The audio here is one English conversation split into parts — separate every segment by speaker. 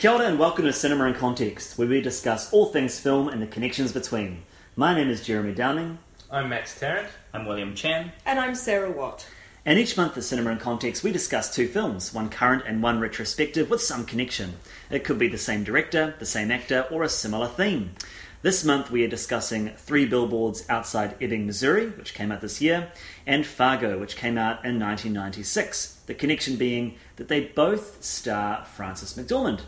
Speaker 1: Kia ora and welcome to Cinema in Context, where we discuss all things film and the connections between. My name is Jeremy Downing,
Speaker 2: I'm Max Tarrant.
Speaker 3: I'm William Chan.
Speaker 4: And I'm Sarah Watt.
Speaker 1: and each month at Cinema in Context we discuss two films, one current and one retrospective with some connection. It could be the same director, the same actor, or a similar theme. This month we are discussing Three Billboards Outside Ebbing, Missouri, which came out this year, and Fargo, which came out in 1996. The connection being that they both star Frances McDormand.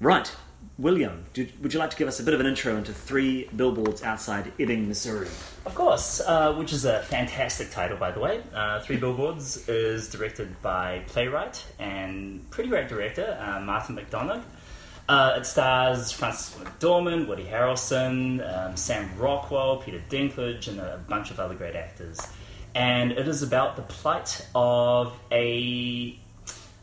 Speaker 1: Right, William, do, would you like to give us a bit of an intro into Three Billboards Outside Ebbing, Missouri?
Speaker 3: Of course, uh, which is a fantastic title, by the way. Uh, Three Billboards is directed by playwright and pretty great director uh, Martin McDonagh. Uh, it stars Frances McDormand, Woody Harrelson, um, Sam Rockwell, Peter Dinklage, and a bunch of other great actors. And it is about the plight of a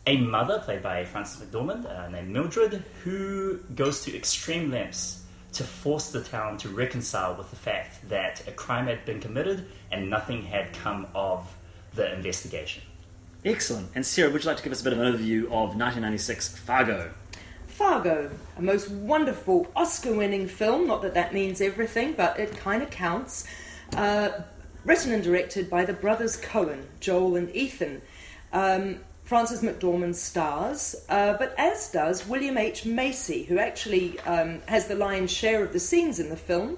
Speaker 3: a mother played by Frances McDormand uh, named Mildred, who goes to extreme lengths to force the town to reconcile with the fact that a crime had been committed and nothing had come of the investigation.
Speaker 1: Excellent. And Sarah, would you like to give us a bit of an overview of 1996 Fargo?
Speaker 4: Fargo, a most wonderful Oscar winning film. Not that that means everything, but it kind of counts. Uh, written and directed by the brothers Coen, Joel and Ethan. Um, Frances McDormand stars, uh, but as does William H. Macy, who actually um, has the lion's share of the scenes in the film.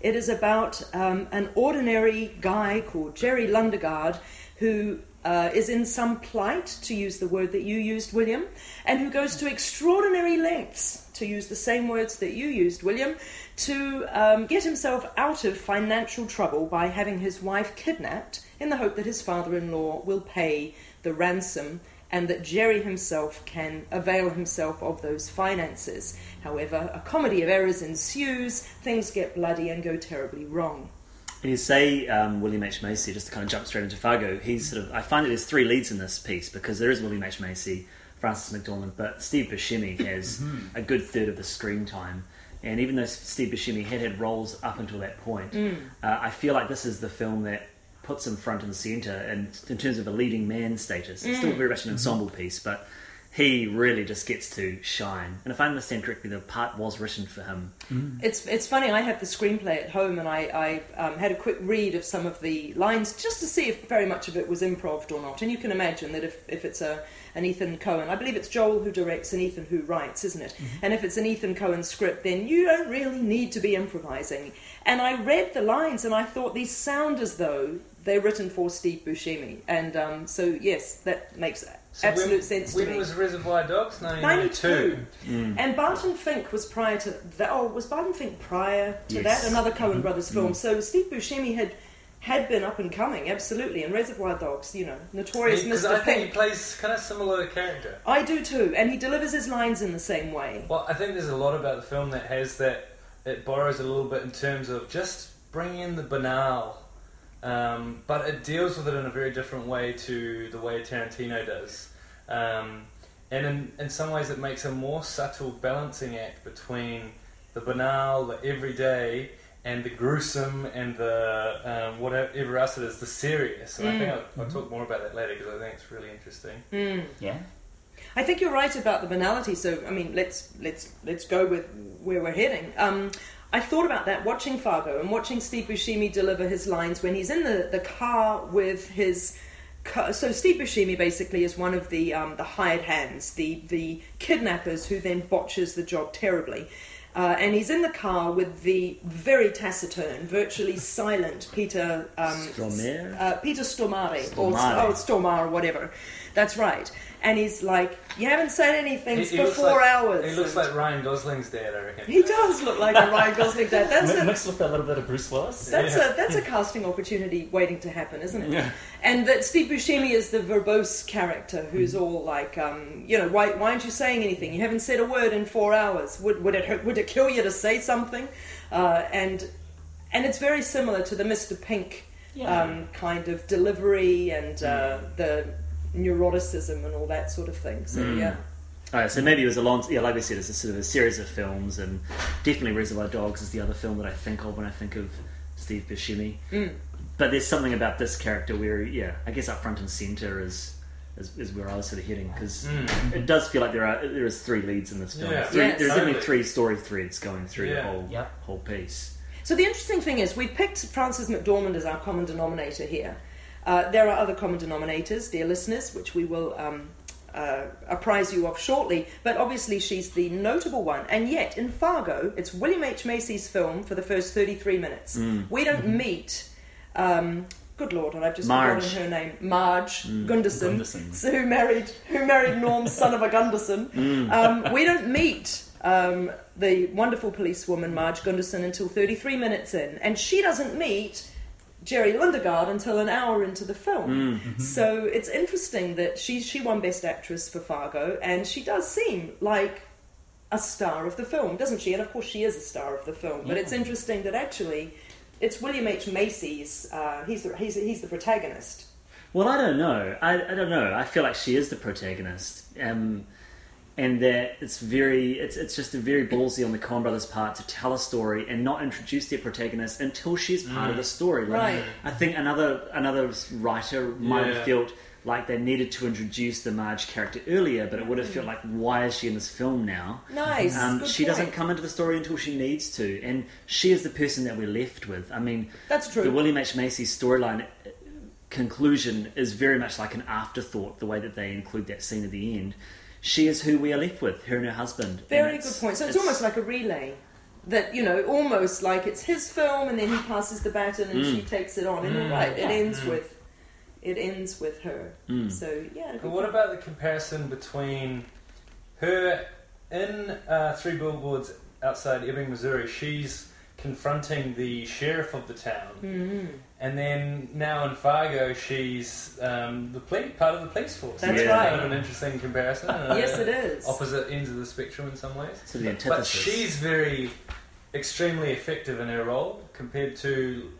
Speaker 4: It is about um, an ordinary guy called Jerry Lundegaard who uh, is in some plight, to use the word that you used, William, and who goes to extraordinary lengths, to use the same words that you used, William, to um, get himself out of financial trouble by having his wife kidnapped in the hope that his father in law will pay the ransom and that Jerry himself can avail himself of those finances. However, a comedy of errors ensues, things get bloody and go terribly wrong.
Speaker 1: And you say um, William H. Macy, just to kind of jump straight into Fargo, he's sort of, I find that there's three leads in this piece because there is William H. Macy, Frances McDormand, but Steve Buscemi has a good third of the screen time. And even though Steve Buscemi had had roles up until that point, uh, I feel like this is the film that puts him front and centre and in terms of a leading man status. It's still mm. very much an ensemble piece, but he really just gets to shine. And if I understand correctly, the part was written for him. Mm.
Speaker 4: It's it's funny. I have the screenplay at home, and I, I um, had a quick read of some of the lines just to see if very much of it was improv or not. And you can imagine that if, if it's a an Ethan Coen, I believe it's Joel who directs and Ethan who writes, isn't it? Mm-hmm. And if it's an Ethan Coen script, then you don't really need to be improvising. And I read the lines, and I thought these sound as though they're written for Steve Buscemi. And um, so yes, that makes
Speaker 2: So
Speaker 4: absolute
Speaker 2: when,
Speaker 4: sense
Speaker 2: when
Speaker 4: to me.
Speaker 2: was Reservoir Dogs? 1992.
Speaker 4: 92. Mm. And Barton Fink was prior to that. Oh, was Barton Fink prior to
Speaker 1: Yes.
Speaker 4: that? Another Coen mm-hmm. Brothers film. Mm. So Steve Buscemi had had been up and coming, absolutely. And Reservoir Dogs, you know, notorious
Speaker 2: Because
Speaker 4: Mr.
Speaker 2: I think he
Speaker 4: Fink.
Speaker 2: plays kind of similar character.
Speaker 4: I do too, and he delivers his lines in the same way.
Speaker 2: Well, I think there's a lot about the film that has that. It borrows a little bit in terms of just bringing in the banal, um, but it deals with it in a very different way to the way Tarantino does. Um, and in, in some ways, it makes a more subtle balancing act between the banal, the everyday, and the gruesome, and the um, whatever else it is, the serious. And I think I'll, I'll talk more about that later because I think it's really interesting.
Speaker 4: Mm.
Speaker 3: Yeah?
Speaker 4: I think you're right about the banality. So I mean, let's let's let's go with where we're heading. Um, I thought about that watching Fargo and watching Steve Buscemi deliver his lines when he's in the, the car with his. ca- So Steve Buscemi basically is one of the um, the hired hands, the the kidnappers who then botches the job terribly. Uh, and he's in the car with the very taciturn, virtually silent Peter um,
Speaker 1: Stormare?
Speaker 4: uh, Peter Stormare, or
Speaker 1: Stormare.
Speaker 4: oh, Stormare, or whatever. That's right. And he's like, "You haven't said anything
Speaker 2: He-
Speaker 4: for
Speaker 2: he
Speaker 4: four
Speaker 2: like-
Speaker 4: hours."
Speaker 2: He looks like Ryan Gosling's dad, I reckon.
Speaker 4: he does look like a Ryan Gosling dad. That's
Speaker 3: Mi-
Speaker 4: a,
Speaker 3: Mixed with a little bit of Bruce Willis.
Speaker 4: that's
Speaker 2: Yeah.
Speaker 4: a that's a casting opportunity waiting to happen, isn't it?
Speaker 1: Yeah.
Speaker 4: And that Steve Buscemi is the verbose character who's all like, um, you know, why, why aren't you saying anything? You haven't said a word in four hours. Would, would it hurt, would it kill you to say something? Uh, and and it's very similar to the Mr. Pink
Speaker 3: Yeah.
Speaker 4: um, kind of delivery and uh, the neuroticism and all that sort of thing. So yeah,
Speaker 1: All right, so maybe it was a long, yeah, like we said, it's a sort of a series of films, and definitely Reservoir Dogs is the other film that I think of when I think of Steve Buscemi.
Speaker 4: Mm.
Speaker 1: But there's something about this character where, yeah, I guess up front and center is is, is where I was sort of heading because
Speaker 2: Mm.
Speaker 1: it does feel like there are there is three leads in this film.
Speaker 2: Yeah.
Speaker 1: Three,
Speaker 4: Yes.
Speaker 1: there's definitely
Speaker 2: Totally.
Speaker 1: three story threads going through the whole
Speaker 3: Yep.
Speaker 1: whole piece.
Speaker 4: So the interesting thing is, we've picked Frances McDormand as our common denominator here. Uh, there are other common denominators, dear listeners, which we will um, uh, apprise you of shortly. But obviously, she's the notable one. And yet, in Fargo, it's William H Macy's film for the first 33 minutes.
Speaker 1: Mm.
Speaker 4: We don't meet. Um, good lord, I've just
Speaker 1: Marge.
Speaker 4: forgotten her name. Marge Gunderson,
Speaker 3: Gunderson.
Speaker 4: so who married who married Norm's son of a Gunderson. Um, we don't meet um, the wonderful policewoman Marge Gunderson until 33 minutes in, and she doesn't meet Jerry Lundegaard until an hour into the film. So it's interesting that she she won Best Actress for Fargo, and she does seem like a star of the film, doesn't she? And of course, she is a star of the film. But it's interesting that actually. It's William H Macy's. Uh, he's the he's, he's the protagonist.
Speaker 1: Well, I don't know. I, I don't know. I feel like she is the protagonist, um, and that it's very it's it's just a very ballsy on the Coen Brothers' part to tell a story and not introduce their protagonist until she's part of the story. Like,
Speaker 4: Right.
Speaker 1: I think another another writer might
Speaker 2: Yeah.
Speaker 1: have felt like they needed to introduce the Marge character earlier, but it would have felt like why is she in this film now?
Speaker 4: Nice.
Speaker 1: Um,
Speaker 4: good
Speaker 1: she
Speaker 4: point.
Speaker 1: doesn't come into the story until she needs to, and she is the person that we're left with. I mean,
Speaker 4: That's true.
Speaker 1: the William H Macy storyline uh, conclusion is very much like an afterthought. The way that they include that scene at the end, she is who we are left with, her and her husband.
Speaker 4: Very good point. So it's, almost like a relay. That you know, almost like it's his film, and then he passes the baton, and
Speaker 1: Mm.
Speaker 4: she takes it on. And
Speaker 2: Mm.
Speaker 4: right, it ends
Speaker 2: Mm.
Speaker 4: with it ends with her.
Speaker 1: Mm.
Speaker 4: So yeah.
Speaker 2: But what
Speaker 4: point.
Speaker 2: about the comparison between her in uh, Three Billboards outside Ebbing, Missouri? She's confronting the sheriff of the town,
Speaker 4: Mhm.
Speaker 2: and then now in Fargo, she's um, the police, part of the police force.
Speaker 4: That's
Speaker 1: Yeah.
Speaker 4: right.
Speaker 2: Kind of an interesting comparison. uh,
Speaker 4: Yes, it is.
Speaker 2: Opposite ends of the spectrum in some ways.
Speaker 1: So the
Speaker 2: But she's very extremely effective in her role compared to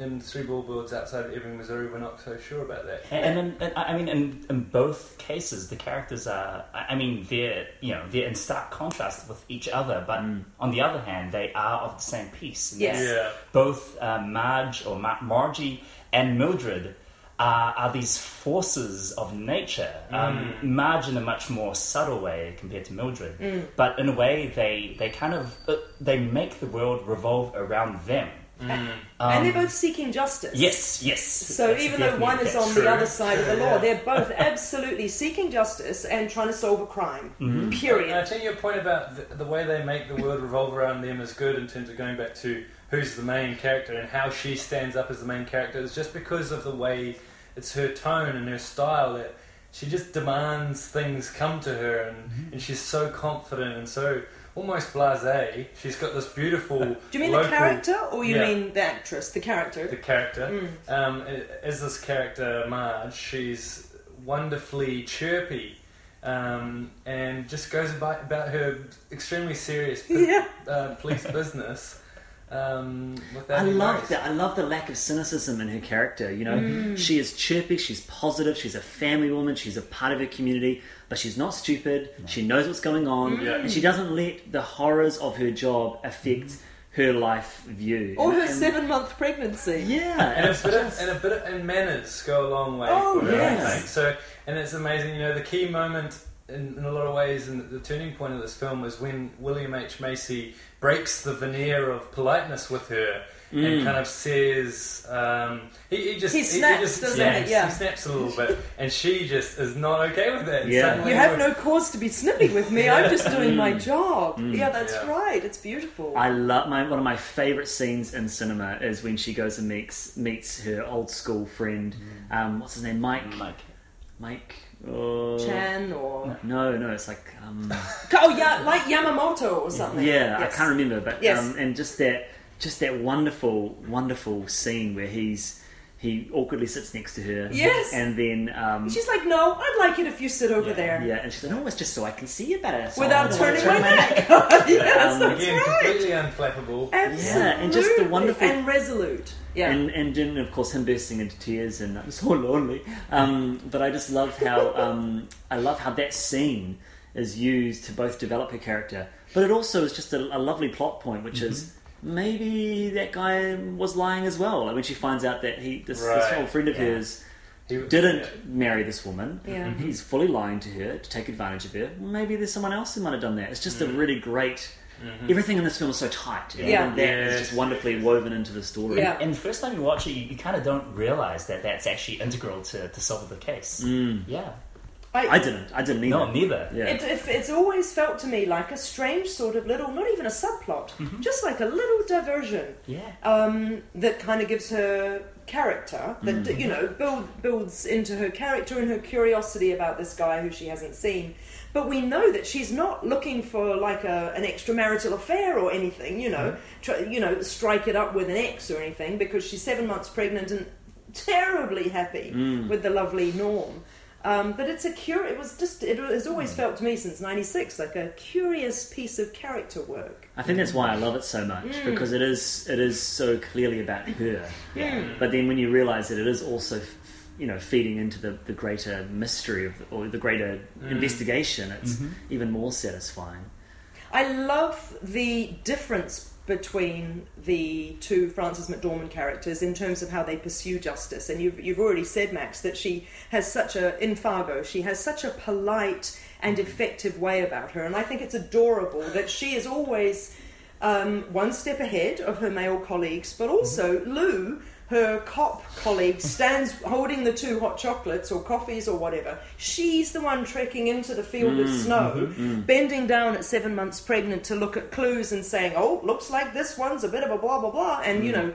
Speaker 2: in Three Billboards outside of Ebbing, Missouri. We're not so sure about that.
Speaker 3: And, and, and I mean, in, in both cases, the characters are. I I mean, they're you know they're in stark contrast with each other, but
Speaker 1: Mm.
Speaker 3: on the other hand, they are of the same piece.
Speaker 4: Yes.
Speaker 2: Yeah.
Speaker 3: both uh, Marge or Mar- Margie and Mildred are, are these forces of nature. Um,
Speaker 2: Mm.
Speaker 3: Marge in a much more subtle way compared to Mildred,
Speaker 4: Mm.
Speaker 3: but in a way they they kind of uh, they make the world revolve around them.
Speaker 2: Mm.
Speaker 3: Um,
Speaker 4: and they're both seeking justice.
Speaker 3: yes, yes.
Speaker 4: So
Speaker 3: That's
Speaker 4: even though one is on
Speaker 3: case.
Speaker 4: the other side of the law,
Speaker 2: Yeah.
Speaker 4: they're both absolutely seeking justice and trying to solve a crime.
Speaker 3: Mhm.
Speaker 2: And I
Speaker 4: Period.
Speaker 2: think your point about the, the way they make the world revolve around them is good in terms of going back to who's the main character and how she stands up as the main character. It's just because of the way it's her tone and her style that she just demands things come to her and, and she's so confident and so almost blasé. She's got this beautiful.
Speaker 4: Do you mean
Speaker 2: local,
Speaker 4: the character or you
Speaker 2: Yeah.
Speaker 4: mean the actress? The character.
Speaker 2: The character.
Speaker 4: Mm.
Speaker 2: Um, as this character Marge, she's wonderfully chirpy. Um, and just goes about, about her extremely serious bu-
Speaker 4: Yeah.
Speaker 2: uh, police business um, without
Speaker 1: I love that. I love the lack of cynicism in her character. You know,
Speaker 4: Mm.
Speaker 1: she is chirpy, she's positive, she's a family woman, she's a part of her community, but she's not stupid. She knows what's going on,
Speaker 2: Yeah.
Speaker 1: and she doesn't let the horrors of her job affect her life view.
Speaker 4: Or her
Speaker 1: And-
Speaker 4: seven month pregnancy.
Speaker 1: Yeah,
Speaker 2: And a bit of, and a bit of, and manners go a long way
Speaker 4: Oh,
Speaker 2: for her,
Speaker 1: yes.
Speaker 2: I think. So, and it's amazing. You know, the key moment in, in a lot of ways, and the, the turning point of this film is when William H Macy breaks the veneer of politeness with her. And
Speaker 1: Mm.
Speaker 2: kind of says, um, he, he just
Speaker 4: He snaps,
Speaker 2: just
Speaker 4: doesn't
Speaker 2: snaps,
Speaker 4: he? Yeah.
Speaker 2: he snaps a little bit, and she just is not okay with it.
Speaker 1: Yeah.
Speaker 4: You have no cause to be snippy with me. I'm just doing my job.
Speaker 1: Mm.
Speaker 4: Yeah, that's
Speaker 2: Yeah.
Speaker 4: right. It's beautiful.
Speaker 1: I love my one of my favorite scenes in cinema is when she goes and meets meets her old school friend. Um, what's his name? Mike.
Speaker 3: Like,
Speaker 1: Mike. Oh,
Speaker 4: Chan or
Speaker 1: No, no, it's like um,
Speaker 4: oh yeah, like Yamamoto or something.
Speaker 1: yeah,
Speaker 4: Yes.
Speaker 1: I can't remember, but
Speaker 4: Yes.
Speaker 1: um, and just that, just that wonderful, wonderful scene where he's he awkwardly sits next to her.
Speaker 4: Yes.
Speaker 1: and then um,
Speaker 4: She's like, no, I'd like it if you sit over
Speaker 3: Yeah.
Speaker 4: there
Speaker 1: yeah, and she's like, no, it's just so I can see you better, so
Speaker 4: without turning
Speaker 1: turn
Speaker 4: my neck. yes,
Speaker 1: Um,
Speaker 4: that's
Speaker 2: again
Speaker 4: right.
Speaker 2: completely unflappable.
Speaker 4: Absolutely.
Speaker 1: and just the wonderful-
Speaker 4: and resolute. Yeah.
Speaker 1: And and then of course him bursting into tears and I'm so lonely. Um, but I just love how um, I love how that scene is used to both develop her character, but it also is just a, a lovely plot point, which is maybe that guy was lying as well. Like when she finds out that he this, this old friend of
Speaker 3: Yeah.
Speaker 1: hers
Speaker 2: He
Speaker 1: didn't
Speaker 2: yeah.
Speaker 1: marry this woman.
Speaker 4: Yeah. Mm-hmm.
Speaker 1: He's fully lying to her to take advantage of her. Maybe there's someone else who might have done that. It's just a mm-hmm. really great. Mm-hmm. Everything in this film is so tight. and
Speaker 4: Yeah.
Speaker 1: that is
Speaker 2: Yes.
Speaker 1: just wonderfully woven into the story.
Speaker 4: Yeah.
Speaker 3: And the first time you watch it, you, you kind of don't realize that that's actually integral to, to solve the case. Mm. Yeah.
Speaker 1: I didn't. I didn't either.
Speaker 3: No, neither.
Speaker 1: Yeah.
Speaker 4: It, it, it's always felt to me like a strange sort of little, not even a subplot,
Speaker 1: Mm-hmm.
Speaker 4: just like a little diversion
Speaker 3: Yeah.
Speaker 4: um, that kind of gives her character, that
Speaker 1: Mm-hmm.
Speaker 4: you know build, builds into her character and her curiosity about this guy who she hasn't seen. But we know that she's not looking for like a, an extramarital affair or anything, you know,
Speaker 1: Mm-hmm.
Speaker 4: try, you know, strike it up with an ex or anything, because she's seven months pregnant and terribly happy
Speaker 1: Mm.
Speaker 4: with the lovely Norm. Um, but it's a cur- It was just. It has
Speaker 1: Mm.
Speaker 4: always felt to me since '96 like a curious piece of character work.
Speaker 1: I think that's why I love it so much
Speaker 4: Mm.
Speaker 1: because it is it is so clearly about her.
Speaker 3: Yeah.
Speaker 1: But then when you realise that it is also, f- you know, feeding into the, the greater mystery of or the greater investigation, it's even more satisfying.
Speaker 4: I love the difference between the two Frances McDormand characters in terms of how they pursue justice. And you've, you've already said, Max, that she has such a, in Fargo, she has such a polite and effective way about her. And I think it's adorable that she is always um, one step ahead of her male colleagues, but also Lou. Her cop colleague stands holding the two hot chocolates or coffees or whatever. She's the one trekking into the field of mm, snow, mm-hmm, mm. bending down at seven months pregnant to look at clues and saying, "Oh, looks like this one's a bit of a blah blah blah," and you mm. know,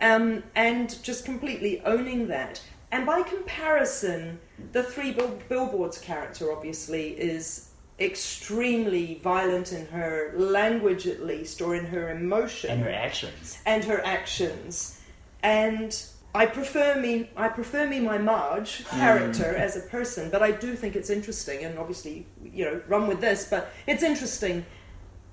Speaker 4: um, and just completely owning that. And by comparison, the three bill- billboards character obviously is extremely violent in her language, at least, or in her emotion
Speaker 3: And her actions.
Speaker 4: and her actions. And I prefer me I prefer me my Marge character as a person, but I do think it's interesting and obviously, you know, run with this, but it's interesting.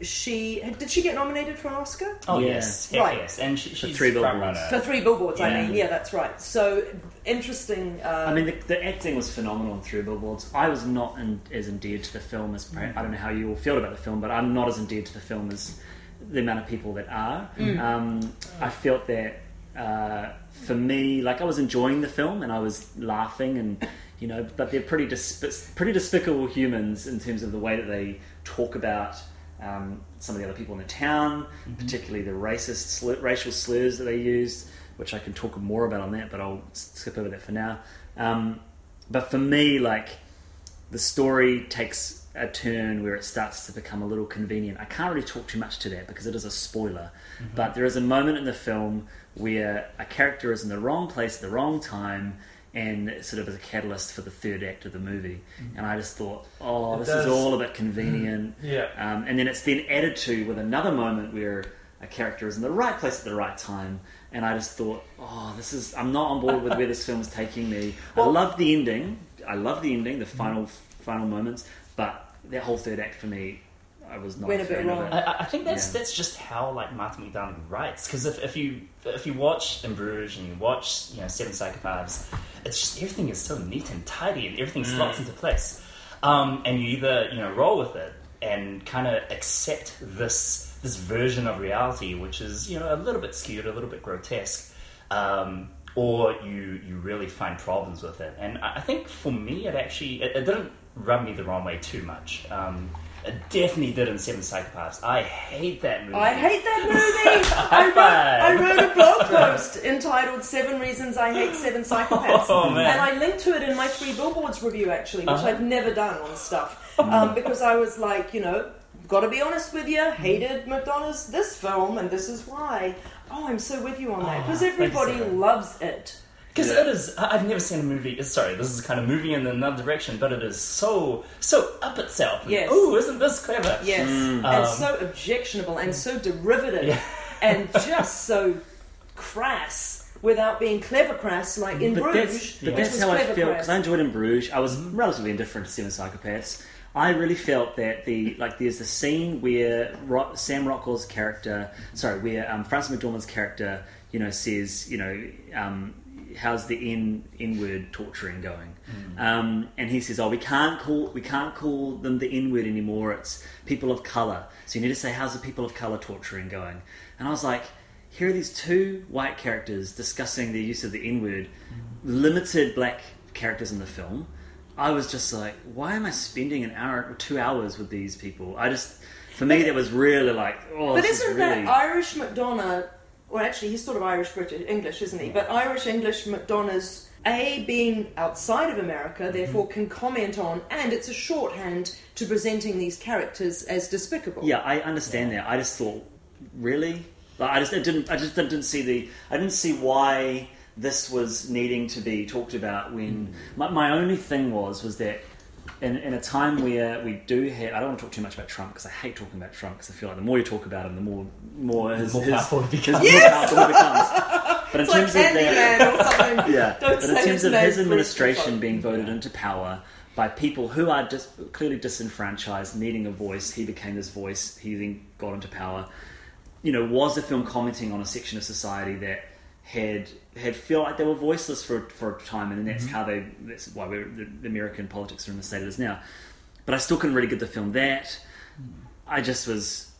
Speaker 4: She did she get nominated for an Oscar?
Speaker 3: Oh,
Speaker 1: Yeah.
Speaker 3: yes. Heck
Speaker 4: Right.
Speaker 3: yes. And she, she's
Speaker 1: three billboards.
Speaker 3: runner.
Speaker 4: For three billboards, I mean, yeah, that's right. So interesting. Uh,
Speaker 1: I mean, the, the acting was phenomenal in Three Billboards. I was not in, as endeared to the film as perhaps, I don't know how you all feel about the film, but I'm not as endeared to the film as the amount of people that are. Um, I felt that uh, for me, like I was enjoying the film and I was laughing and you know, but they're pretty desp- pretty despicable humans in terms of the way that they talk about. Um, some of the other people in the town, particularly the racist slur- racial slurs that they used, which I can talk more about on that, but I'll skip over that for now. Um, but for me, like the story takes a turn where it starts to become a little convenient. I can't really talk too much to that because it is a spoiler. But there is a moment in the film where a character is in the wrong place at the wrong time and sort of as a catalyst for the third act of the movie. Mm. And I just thought, oh,
Speaker 2: It
Speaker 1: this
Speaker 2: does.
Speaker 1: is all a bit convenient. Mm.
Speaker 2: Yeah.
Speaker 1: Um, and then it's then added to with another moment where a character is in the right place at the right time. And I just thought, oh, this is. I'm not on board with where this film is taking me. I love the ending. I love the ending, the mm. final final moments. But that whole third act for me, I was not
Speaker 4: Went
Speaker 1: a
Speaker 4: a bit wrong.
Speaker 3: I, I- I think that's
Speaker 1: Yeah.
Speaker 3: that's just how like Martin McDonagh writes. Because if, if you if you watch In Bruges and you watch you know Seven Psychopaths, it's just everything is so neat and tidy and everything slots into place. Um, and you either you know roll with it and kind of accept this this version of reality, which is you know a little bit skewed, a little bit grotesque. Um, or you you really find problems with it, and I I think for me it actually it, it didn't rub me the wrong way too much. Um, it definitely did in Seven Psychopaths. I hate that movie.
Speaker 4: I hate that movie. I, wrote, I wrote a blog post entitled Seven Reasons I Hate Seven Psychopaths.
Speaker 3: Oh.
Speaker 4: And I linked to it in my Three Billboards review, actually, which
Speaker 3: Uh-huh.
Speaker 4: I've never done on stuff. Um, because I was like, you know, gotta be honest with you, hated McDonald's this film, and this is why. Oh, I'm so with you on that.
Speaker 3: Oh,
Speaker 4: Because
Speaker 3: thanks,
Speaker 4: everybody loves it.
Speaker 3: Because
Speaker 1: Yeah.
Speaker 3: it is. I- I've never seen a movie. Sorry, this is kind of moving in another direction, but it is so so up itself. And,
Speaker 4: Yes.
Speaker 3: Oh, isn't this clever?
Speaker 4: Yes. And
Speaker 3: Um,
Speaker 4: so objectionable and so derivative
Speaker 3: Yeah.
Speaker 4: and just so crass without being clever crass like in
Speaker 1: but
Speaker 4: Bruges.
Speaker 1: that's, but
Speaker 4: which
Speaker 1: that's how I
Speaker 4: clever
Speaker 1: feel because I enjoyed in Bruges. I was relatively indifferent to Seven Psychopaths. I really felt that the like there's the scene where Ro- Sam Rockwell's character, sorry, where um, Frances McDormand's character, you know, says, you know, um, how's the N N word torturing going? Um, and he says, oh, we can't call we can't call them the N word anymore. It's people of color. So you need to say, how's the people of color torturing going? And I was like, here are these two white characters discussing the use of the N word. limited black characters in the film, I was just like, why am I spending an hour or two hours with these people? I just, for me, that was really like, oh,
Speaker 4: But isn't
Speaker 1: is really.
Speaker 4: that Irish McDonagh? Well, actually, he's sort of Irish British English, isn't he? But Irish English McDonagh's a being outside of America,
Speaker 1: Mm-hmm.
Speaker 4: therefore can comment on, and it's a shorthand to presenting these characters as despicable.
Speaker 1: Yeah, I understand that. I just thought, really, like, I just I didn't. I just didn't see the. I didn't see why this was needing to be talked about. When my, my only thing was was that. In, in a time where we do have, I don't want to talk too much about Trump because I hate talking about Trump because I feel like the more you talk about him, the more more his,
Speaker 3: more powerful he
Speaker 1: his
Speaker 3: becomes.
Speaker 1: more powerful he becomes. But in
Speaker 4: It's like
Speaker 1: terms of that,
Speaker 4: Candyman or something.
Speaker 1: yeah,
Speaker 4: Don't
Speaker 1: but in terms of his administration being voted into power by people who are just clearly disenfranchised, needing a voice, he became this voice. He then got into power. You know, was the film commenting on a section of society that had had felt like they were voiceless for for a time, and that's how they. That's why we're, the, the American politics are in the state it is now. But I still couldn't really give the film that. I just was,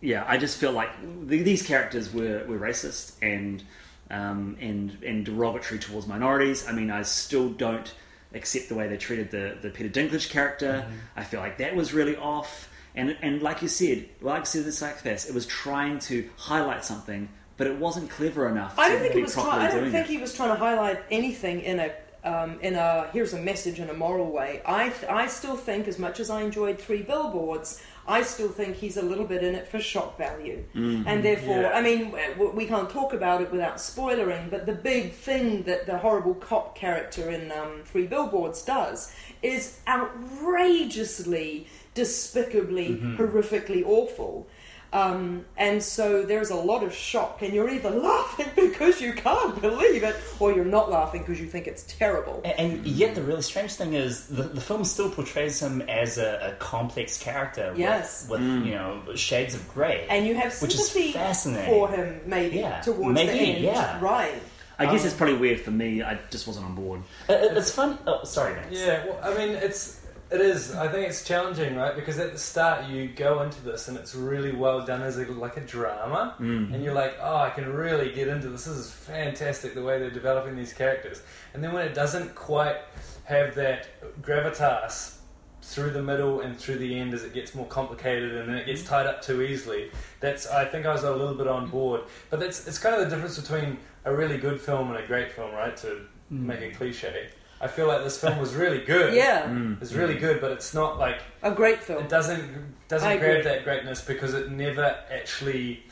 Speaker 1: yeah, I just felt like th- these characters were, were racist and um, and and derogatory towards minorities. I mean, I still don't accept the way they treated the the Peter Dinklage character. I feel like that was really off. And and like you said, like I said, the Psychopaths, it was trying to highlight something, but it wasn't clever enough.
Speaker 4: I don't think he was. Try- I don't think
Speaker 1: it.
Speaker 4: he was trying to highlight anything in a um, in a here's a message in a moral way. I th- I still think, as much as I enjoyed Three Billboards, I still think he's a little bit in it for shock value,
Speaker 1: Mm-hmm.
Speaker 4: and therefore,
Speaker 2: Yeah.
Speaker 4: I mean, we can't talk about it without spoiling, But the big thing that the horrible cop character in um, Three Billboards does is outrageously, despicably,
Speaker 1: Mm-hmm.
Speaker 4: horrifically awful. Um, and so there's a lot of shock, and you're either laughing because you can't believe it, or you're not laughing because you think it's terrible.
Speaker 3: And, and yet, the really strange thing is the, the film still portrays him as a, a complex character with,
Speaker 4: Yes.
Speaker 3: with
Speaker 1: Mm.
Speaker 3: you know shades of grey.
Speaker 4: And you have
Speaker 3: Which is
Speaker 4: sympathy
Speaker 3: fascinating.
Speaker 4: for him, maybe
Speaker 3: Yeah,
Speaker 4: towards the end,
Speaker 3: yeah.
Speaker 4: right?
Speaker 1: I guess
Speaker 3: Um,
Speaker 1: it's probably weird for me. I just wasn't on board.
Speaker 3: It- it- it's fun. Oh, sorry, Max.
Speaker 2: Yeah, well, I mean, it's it is. I think it's challenging, right? Because at the start you go into this and it's really well done as a, like a drama, mm. and you're like, oh, I can really get into this. This is fantastic the way they're developing these characters. And then when it doesn't quite have that gravitas through the middle and through the end as it gets more complicated and then it gets tied up too easily. That's I think I was a little bit on board. But that's it's kind of the difference between a really good film and a great film, right? To mm. make a cliche. I feel like this film was really good.
Speaker 4: Yeah,
Speaker 2: It's really good, but it's not like
Speaker 4: a great film.
Speaker 2: it doesn't doesn't
Speaker 4: I
Speaker 2: grab
Speaker 4: agree.
Speaker 2: that greatness because it never actually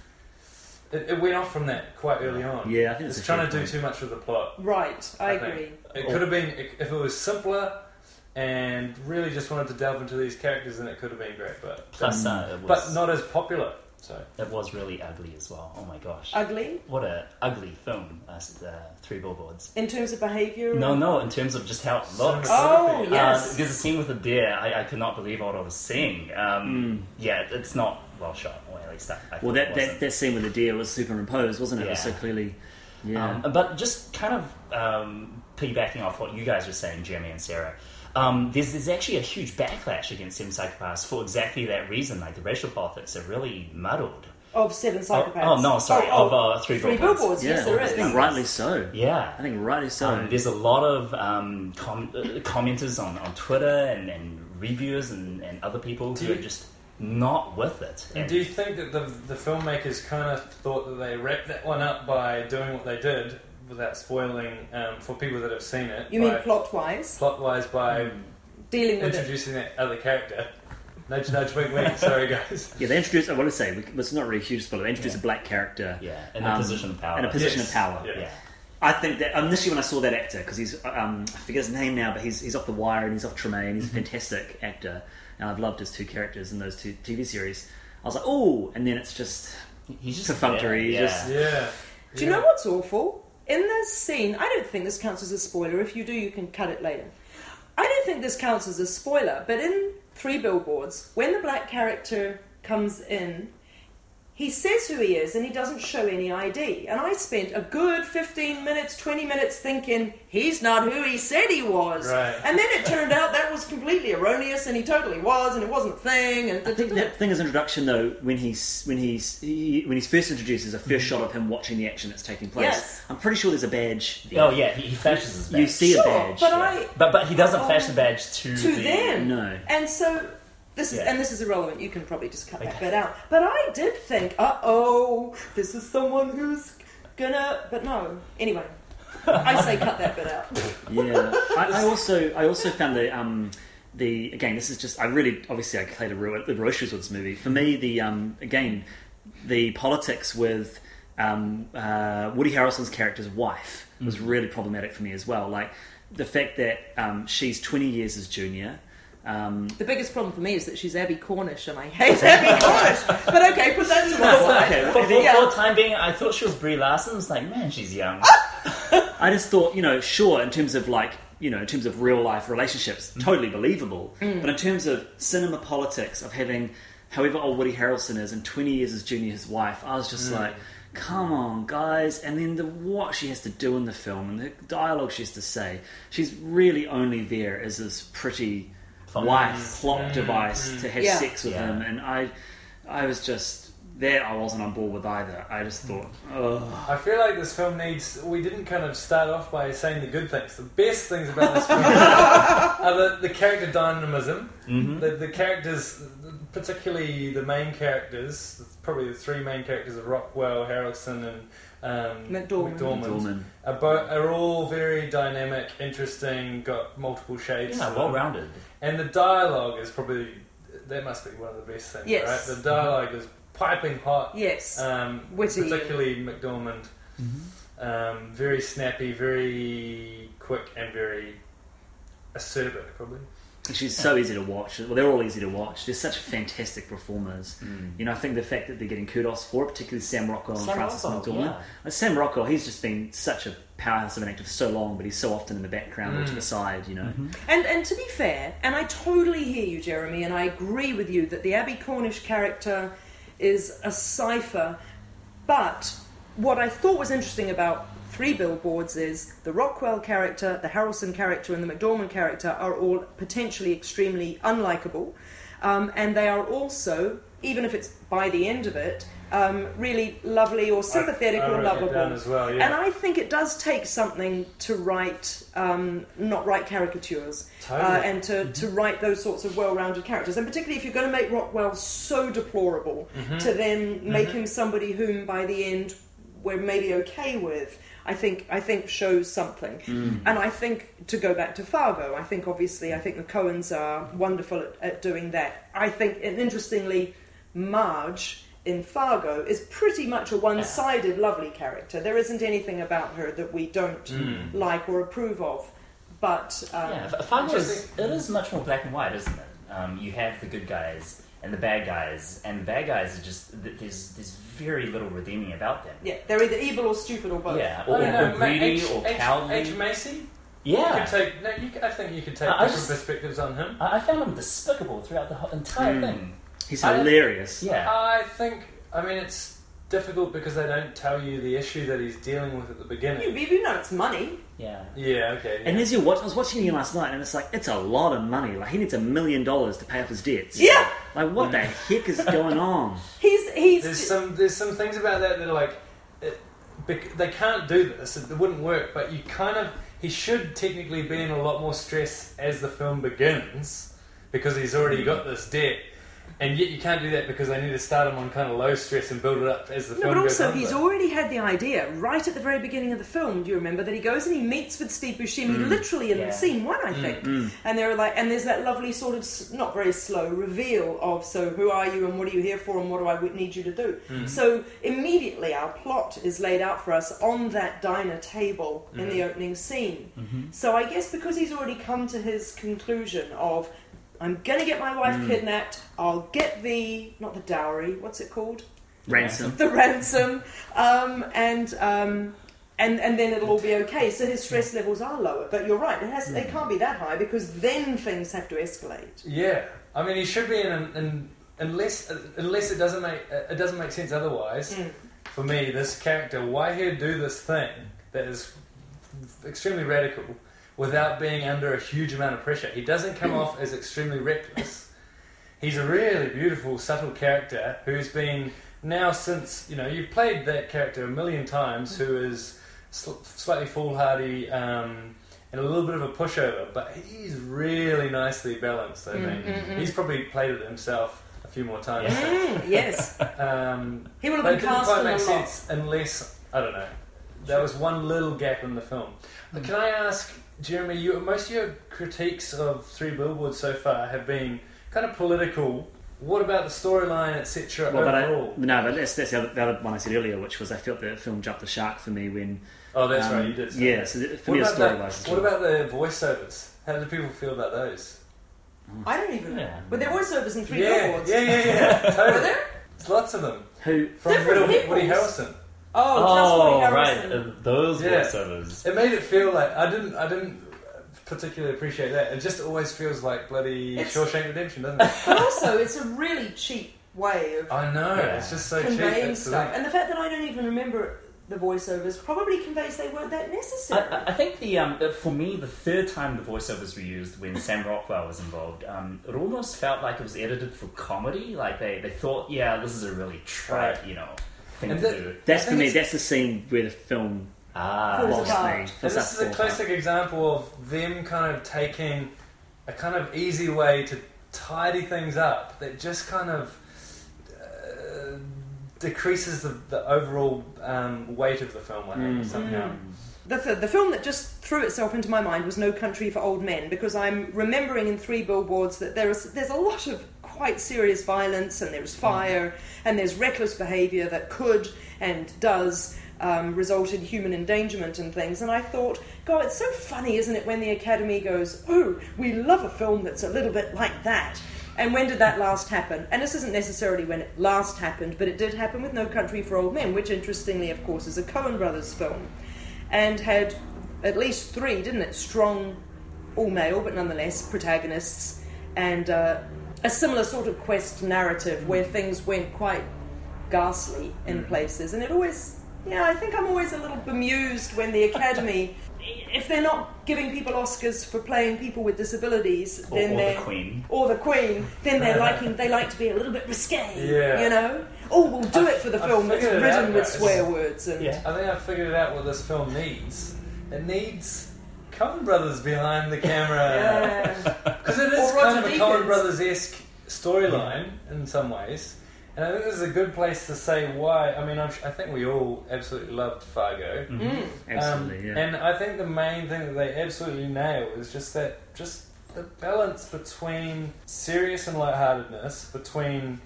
Speaker 2: it, it went off from that quite early on.
Speaker 1: Yeah, I think it's
Speaker 2: it's trying
Speaker 1: fair
Speaker 2: to do
Speaker 1: point.
Speaker 2: too much with the plot.
Speaker 4: Right, I,
Speaker 2: I
Speaker 4: agree.
Speaker 2: It could have been if it was simpler and really just wanted to delve into these characters, then it could have been great. But
Speaker 3: Plus, uh, it was,
Speaker 2: but not as popular. So
Speaker 3: it was really ugly as well. Oh my gosh,
Speaker 4: Ugly
Speaker 3: what a ugly film! Uh, Three billboards.
Speaker 4: in terms of behaviour.
Speaker 3: No, no, in terms of just how it looks.
Speaker 4: Oh,
Speaker 2: Uh,
Speaker 4: yes.
Speaker 3: There's a scene with a deer. I, I could not believe what I was seeing. Um, Yeah, it's not well shot. Or at least I, I
Speaker 1: Well, that, that, that scene with the deer was superimposed, wasn't it? It was so clearly. Yeah.
Speaker 3: Um, but just kind of um, piggybacking off what you guys were saying, Jeremy and Sarah, um, there's, there's actually a huge backlash against Seven Psychopaths for exactly that reason. Like the racial politics are really muddled.
Speaker 4: Of Seven
Speaker 3: Oh,
Speaker 4: Psychopaths.
Speaker 3: oh, no, sorry,
Speaker 4: Oh,
Speaker 3: of uh, Three,
Speaker 4: Three
Speaker 3: Billboards.
Speaker 4: Billboards,
Speaker 1: yeah,
Speaker 4: yes, there
Speaker 1: I
Speaker 4: is.
Speaker 1: think rightly so.
Speaker 3: Yeah.
Speaker 1: I think rightly so.
Speaker 3: Um, there's a lot of um, com- uh, commenters on, on Twitter and, and reviewers and, and other people
Speaker 2: Do
Speaker 3: who
Speaker 2: you-
Speaker 3: are just not with it.
Speaker 2: And do you think that the the filmmakers kind of thought that they wrapped that one up by doing what they did without spoiling um, for people that have seen it?
Speaker 4: You mean
Speaker 2: by,
Speaker 4: plot wise?
Speaker 2: plot wise by
Speaker 4: Dealing with it.
Speaker 2: introducing that other character? Nudge, nudge, wink, wink. Sorry, guys.
Speaker 1: yeah, they introduced. I want to say it's not really a huge spoiler. They introduced
Speaker 3: Yeah.
Speaker 1: a black character.
Speaker 3: Yeah, in a
Speaker 1: um,
Speaker 3: position of power.
Speaker 1: In a position
Speaker 2: Yes.
Speaker 1: of power.
Speaker 2: Yeah.
Speaker 3: yeah.
Speaker 1: I think that initially when I saw that actor, because he's um, I forget his name now, but he's he's off the Wire and he's off Treme. He's a fantastic actor, and I've loved his two characters in those two TV series. I was like, oh, and then it's just
Speaker 3: He's just
Speaker 1: Perfunctory,
Speaker 3: there,
Speaker 1: just-
Speaker 3: yeah.
Speaker 2: Yeah.
Speaker 4: Do you know what's awful? In this scene, I don't think this counts as a spoiler. If you do, you can cut it later. I don't think this counts as a spoiler, but in Three Billboards, when the black character comes in, he says who he is and he doesn't show any ID. And I spent a good 15 minutes, 20 minutes thinking, he's not who he said he was.
Speaker 2: Right.
Speaker 4: And then it turned out that was completely erroneous and he totally was and it wasn't a thing. And
Speaker 1: I think that thing is introduction though, when he's when he's he, when he's first introduced, there's a 1st shot of him watching the action that's taking place.
Speaker 4: Yes.
Speaker 1: I'm pretty sure there's a badge. there.
Speaker 3: Oh yeah, he, he flashes his badge.
Speaker 1: You see
Speaker 4: Sure,
Speaker 1: a badge.
Speaker 4: but
Speaker 1: yeah.
Speaker 4: I
Speaker 3: but but he doesn't
Speaker 4: Oh.
Speaker 3: flash the badge to
Speaker 4: to
Speaker 3: the,
Speaker 4: them.
Speaker 1: No.
Speaker 4: And so this is
Speaker 3: Yeah.
Speaker 4: and this is irrelevant. You can probably just cut that bit out. But I did think, uh oh, this is someone who's gonna. But no. Anyway, I say cut that bit out.
Speaker 1: Yeah, I, I also I also found the um the again this is just I really obviously I played a real, the real issues with this movie. For me, the um again the politics with um, uh, Woody Harrelson's character's wife was really problematic for me as well. Like the fact that um, she's twenty years his junior. Um,
Speaker 4: The biggest problem for me is that she's Abbie Cornish, and I hate Abbie Cornish. But okay, put that to one side.
Speaker 1: Okay,
Speaker 3: For, for,
Speaker 4: Yeah.
Speaker 3: for the time being, I thought she was Brie Larson. It's like, man, she's young.
Speaker 1: I just thought, you know, sure, in terms of like, you know, in terms of real life relationships, mm. totally believable. Mm. But in terms of cinema politics, of having however old Woody Harrelson is and 20 years as junior his wife, I was just mm. like, come on, guys. And then the what she has to do in the film and the dialogue she has to say, she's really only there as this pretty
Speaker 3: Fun.
Speaker 1: Wife plot device to have
Speaker 4: Yeah.
Speaker 1: sex with
Speaker 3: Yeah.
Speaker 1: him. And I, I was just. That I wasn't on board with either. I just thought, oh,
Speaker 2: I feel like this film needs. We didn't kind of start off by saying the good things. The best things about this film are the, the character dynamism.
Speaker 3: Mm-hmm.
Speaker 2: The, the characters, particularly the main characters, probably the three main characters of Rockwell, Harrelson, and um,
Speaker 4: McDormand.
Speaker 1: Dorman.
Speaker 2: are, bo- are all very dynamic, interesting, got multiple shades.
Speaker 3: Yeah, well rounded.
Speaker 2: And the dialogue is probably that must be one of the best things,
Speaker 4: Yes.
Speaker 2: right? The dialogue is piping hot.
Speaker 4: Yes.
Speaker 2: Um,
Speaker 4: Witty.
Speaker 2: particularly McDormand.
Speaker 3: Mm-hmm.
Speaker 2: Um, very snappy, very quick, and very acerbic, probably.
Speaker 1: And she's so easy to watch. Well, they're all easy to watch. They're such fantastic performers.
Speaker 3: Mm.
Speaker 1: You know, I think the fact that they're getting kudos for it, particularly Sam Rockwell and
Speaker 3: Sam
Speaker 1: Frances
Speaker 3: Rockwell,
Speaker 1: McDormand.
Speaker 3: yeah.
Speaker 1: Uh, Sam Rockwell, he's just been such a powerhouse of an actor for so long, but he's so often in the background or to
Speaker 2: Mm.
Speaker 1: the side, you know.
Speaker 3: Mm-hmm.
Speaker 4: And and to be fair, and I totally hear you, Jeremy, and I agree with you that the Abbie Cornish character is a cipher. But what I thought was interesting about Three Billboards is the Rockwell character, the Harrelson character, and the McDormand character are all potentially extremely unlikable, um, and they are also, even if it's by the end of it, um, really lovely or sympathetic
Speaker 2: I, I
Speaker 4: or lovable.
Speaker 2: as well. Yeah,
Speaker 4: And I think it does take something to write, um, not write caricatures,
Speaker 2: Totally.
Speaker 4: uh, and to, to write those sorts of well-rounded characters. And particularly if you're going to make Rockwell so deplorable,
Speaker 2: Mm-hmm.
Speaker 4: to then make him somebody whom by the end we're maybe okay with. I think I think shows something,
Speaker 2: Mm.
Speaker 4: and I think to go back to Fargo, I think obviously I think the Coens are wonderful at, at doing that. I think, and interestingly, Marge in Fargo is pretty much a one-sided lovely character. There isn't anything about her that we don't
Speaker 2: Mm.
Speaker 4: like or approve of. But um,
Speaker 3: Yeah, Fargo is, it is much more black and white, isn't it? Um, you have the good guys and the bad guys, and the bad guys are just th- there's there's very little redeeming about them.
Speaker 4: yeah, they're either evil or stupid or both.
Speaker 3: Yeah,
Speaker 2: I
Speaker 3: or,
Speaker 2: don't
Speaker 3: or greedy
Speaker 2: H,
Speaker 3: or
Speaker 2: H,
Speaker 3: cowardly.
Speaker 2: H. Macy. You
Speaker 3: yeah,
Speaker 2: could take. No, you, I think you could take
Speaker 3: I- I
Speaker 2: different
Speaker 3: just-
Speaker 2: perspectives on him.
Speaker 3: I, I found him despicable throughout the whole, entire
Speaker 1: Mm.
Speaker 3: thing.
Speaker 1: He's
Speaker 2: I-
Speaker 1: hilarious.
Speaker 3: Yeah,
Speaker 2: I think. I mean, it's difficult because they don't tell you the issue that he's dealing with at the beginning.
Speaker 4: you know it's money.
Speaker 3: yeah.
Speaker 2: Yeah. Okay.
Speaker 1: And as you watch, I was watching you last night, and it's like it's a lot of money. Like he needs a million dollars to pay off his debts.
Speaker 4: Yeah.
Speaker 1: Like what the heck is going on?
Speaker 4: He's he's
Speaker 2: There's some there's some things about that that are like it, bec- they can't do this. It wouldn't work. But you kind of he should technically be in a lot more stress as the film begins because he's already got this debt. And yet you can't do that because they need to start him on kind of low stress and build it up as the
Speaker 4: No,
Speaker 2: film
Speaker 4: but
Speaker 2: goes
Speaker 4: also
Speaker 2: on.
Speaker 4: he's already had the idea right at the very beginning of the film. Do you remember that he goes and he meets with Steve Buscemi mm. literally in
Speaker 3: Yeah.
Speaker 4: scene one, I mm, think. Mm. And they're like, and there's that lovely sort of not very slow reveal of so who are you and what are you here for and what do I need you to do. So immediately our plot is laid out for us on that diner table in the opening scene. Mm-hmm. So I guess because he's already come to his conclusion of. I'm gonna get my wife kidnapped. I'll get the not the dowry. What's it called?
Speaker 1: Ransom.
Speaker 4: the ransom, um, and um, and and then it'll all be okay. So his stress levels are lower. But you're right; it has it can't be that high because then things have to escalate.
Speaker 2: Yeah, I mean, he should be in, in unless unless it doesn't make it doesn't make sense otherwise.
Speaker 4: Mm.
Speaker 2: For me, this character, why he'd do this thing that is extremely radical without being under a huge amount of pressure. He doesn't come off as extremely reckless. He's a really beautiful, subtle character who's been now since you know you've played that character a million times, who is sl- slightly foolhardy um, and a little bit of a pushover, but he's really nicely balanced. I
Speaker 4: Mm,
Speaker 2: think
Speaker 4: mm, mm.
Speaker 2: he's probably played it himself a few more times.
Speaker 4: Mm, yes,
Speaker 2: Um,
Speaker 4: he would have been cast
Speaker 2: quite make
Speaker 4: lot.
Speaker 2: sense unless I don't know. There was one little gap in the film. But Can I ask, Jeremy? You, most of your critiques of Three Billboards so far have been kind of political. What about the storyline, etc.
Speaker 1: Well, but I,
Speaker 2: overall?
Speaker 1: no, but that's, that's the, other, the other one I said earlier, which was I felt the film jumped the shark for me when.
Speaker 2: oh, that's
Speaker 1: um,
Speaker 2: right. You did. say
Speaker 1: Yeah,
Speaker 2: that.
Speaker 1: so th- for
Speaker 2: What
Speaker 1: me, the
Speaker 2: about,
Speaker 1: story
Speaker 2: the,
Speaker 1: wise.
Speaker 2: what about the voiceovers? How do people feel about those?
Speaker 4: I don't even know.
Speaker 3: Yeah.
Speaker 4: But there were voiceovers in three
Speaker 2: yeah,
Speaker 4: billboards.
Speaker 2: yeah, yeah, yeah.
Speaker 4: Were there?
Speaker 2: There's lots of them
Speaker 1: who?
Speaker 2: from
Speaker 4: Different
Speaker 2: Woody, Woody
Speaker 4: peoples.
Speaker 2: Harrelson.
Speaker 4: Oh, just Woody
Speaker 3: right,
Speaker 4: Harrelson.
Speaker 3: uh, those
Speaker 2: Yeah.
Speaker 3: voiceovers.
Speaker 2: It made it feel like I didn't. I didn't particularly appreciate that. It just always feels like bloody
Speaker 4: It's-
Speaker 2: Shawshank Redemption, doesn't it?
Speaker 4: But also, it's a really cheap way of
Speaker 2: I know.
Speaker 3: Yeah.
Speaker 2: It's just so cheap.
Speaker 4: conveying
Speaker 2: It's
Speaker 4: stuff. And the fact that I don't even remember the voiceovers probably conveys they weren't that necessary.
Speaker 3: I- I think the um, for me the third time the voiceovers were used when Sam Rockwell was involved, um, it almost felt like it was edited for comedy. Like they, they thought, yeah, this is a really trite,
Speaker 2: Right.
Speaker 3: you know, thing
Speaker 2: And
Speaker 3: to
Speaker 2: that-
Speaker 3: do.
Speaker 1: That's for me. That's the scene where the film
Speaker 3: Ah,
Speaker 4: Falls
Speaker 1: lost
Speaker 4: apart.
Speaker 1: me.
Speaker 2: And this is a
Speaker 1: apart.
Speaker 2: classic example of them kind of taking a kind of easy way to tidy things up that just kind of uh, decreases the, the overall um, weight of the film, I think,
Speaker 1: Mm.
Speaker 2: somehow.
Speaker 4: The, th- the film that just threw itself into my mind was No Country for Old Men because I'm remembering in Three Billboards that there is there's a lot of quite serious violence and there's fire and there's reckless behaviour that could and does um, result in human endangerment and things. And I thought, God, it's so funny, isn't it, when the Academy goes, oh, we love a film that's a little bit like that. And when did that last happen? And this isn't necessarily when it last happened, but it did happen with No Country for Old Men, which interestingly, of course, is a Coen Brothers film and had at least three, didn't it? Strong, all male, but nonetheless protagonists, and uh, a similar sort of quest narrative where hmm. things went quite ghastly in hmm. places. And it always, yeah, I think I'm always a little bemused when the Academy, if they're not giving people Oscars for playing people with disabilities,
Speaker 3: or,
Speaker 4: then
Speaker 3: or
Speaker 4: they're
Speaker 3: the Queen.
Speaker 4: or the Queen, then they're liking they like to be a little bit risque,
Speaker 2: Yeah.
Speaker 4: you know. Oh, we'll do
Speaker 2: I-
Speaker 4: it for the
Speaker 2: I
Speaker 4: film that's
Speaker 2: figured it
Speaker 4: written
Speaker 2: out,
Speaker 4: with swear words and
Speaker 3: Yeah.
Speaker 2: I think I've figured out what this film needs. It needs Coen Brothers behind the camera.
Speaker 4: Yeah.
Speaker 2: Because it is kind of a Coen Brothers esque storyline in some ways. And I think this is a good place to say why. I mean, I'm, I think we all absolutely loved Fargo.
Speaker 3: Mm-hmm.
Speaker 4: Mm.
Speaker 1: Absolutely,
Speaker 2: Um,
Speaker 1: yeah.
Speaker 2: And I think the main thing that they absolutely nail is just that, just the balance between serious and lightheartedness, between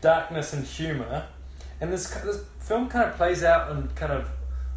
Speaker 2: darkness and humour. And this this film kind of plays out on kind of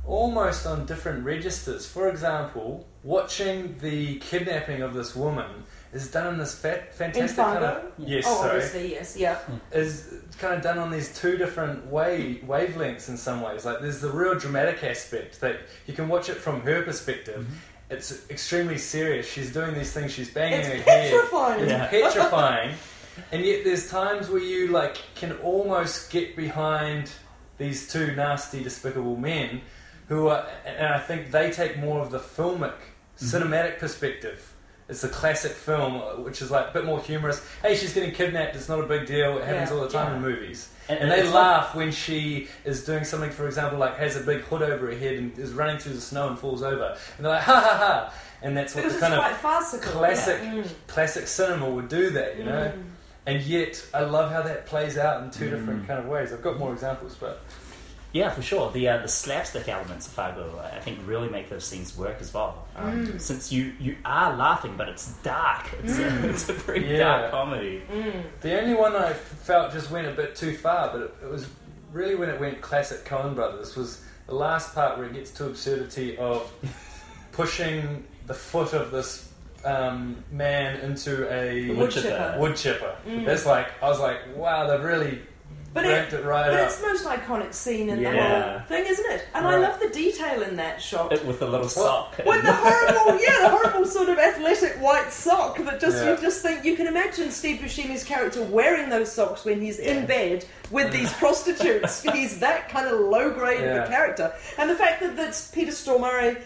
Speaker 2: almost on different registers. For example, watching the kidnapping of this woman is done in this fa-
Speaker 4: In
Speaker 2: fantastic kind of yes,
Speaker 4: oh,
Speaker 2: sorry
Speaker 4: obviously, yes, yeah. Hmm.
Speaker 2: is kind of done on these two different way wavelengths in some ways. Like there's the real dramatic aspect that you can watch it from her perspective. Mm-hmm. It's extremely serious. She's doing these things. She's banging
Speaker 4: It's
Speaker 2: her head.
Speaker 4: petrifying.
Speaker 2: It's
Speaker 3: Yeah.
Speaker 2: petrifying. and yet there's times where you like can almost get behind these two nasty, despicable men who are, and I think they take more of the filmic, cinematic perspective. It's the classic film, uh, which is like a bit more humorous. Hey, she's getting kidnapped. It's not a big deal. It happens
Speaker 4: Yeah,
Speaker 2: all the time
Speaker 3: yeah.
Speaker 2: in movies.
Speaker 3: And-
Speaker 2: And,
Speaker 3: and
Speaker 2: they
Speaker 3: it's like-
Speaker 2: laugh when she is doing something, for example, like has a big hood over her head and is running through the snow and falls over. And they're like, ha ha ha. And that's what the kind of
Speaker 4: farcical.
Speaker 2: classic
Speaker 4: Yeah. Mm.
Speaker 2: classic cinema would do that, you know?
Speaker 4: Mm.
Speaker 2: And yet, I love how that plays out in two
Speaker 1: Mm.
Speaker 2: different kind of ways. I've got more examples, but
Speaker 3: Yeah, for sure. The uh, the slapstick elements of Fargo, I think, really make those scenes work as well. Um,
Speaker 4: Mm.
Speaker 3: Since you you are laughing, but it's dark. It's
Speaker 4: Mm.
Speaker 3: a, it's a pretty
Speaker 2: Yeah.
Speaker 3: dark comedy.
Speaker 4: Mm.
Speaker 2: the only one I felt just went a bit too far, but it, it was really when it went classic Coen Brothers was the last part where it gets to absurdity of pushing the foot of this um, man into a
Speaker 4: Wood
Speaker 3: wood
Speaker 4: chipper.
Speaker 3: chipper.
Speaker 2: wood chipper.
Speaker 4: Mm.
Speaker 2: That's like I was like, wow, they've really
Speaker 4: But, it,
Speaker 2: it right
Speaker 4: but it's the most iconic scene in the
Speaker 3: Yeah.
Speaker 4: whole thing, isn't it? And I
Speaker 2: Right.
Speaker 4: love the detail in that shot.
Speaker 3: It- with the little sock.
Speaker 4: With the horrible, yeah, the horrible sort of athletic white sock that just
Speaker 2: Yeah.
Speaker 4: you just think you can imagine Steve Buscemi's character wearing those socks when he's in bed with these prostitutes. he's that kind of low grade of
Speaker 2: Yeah.
Speaker 4: a character, and the fact that that's Peter Stormare.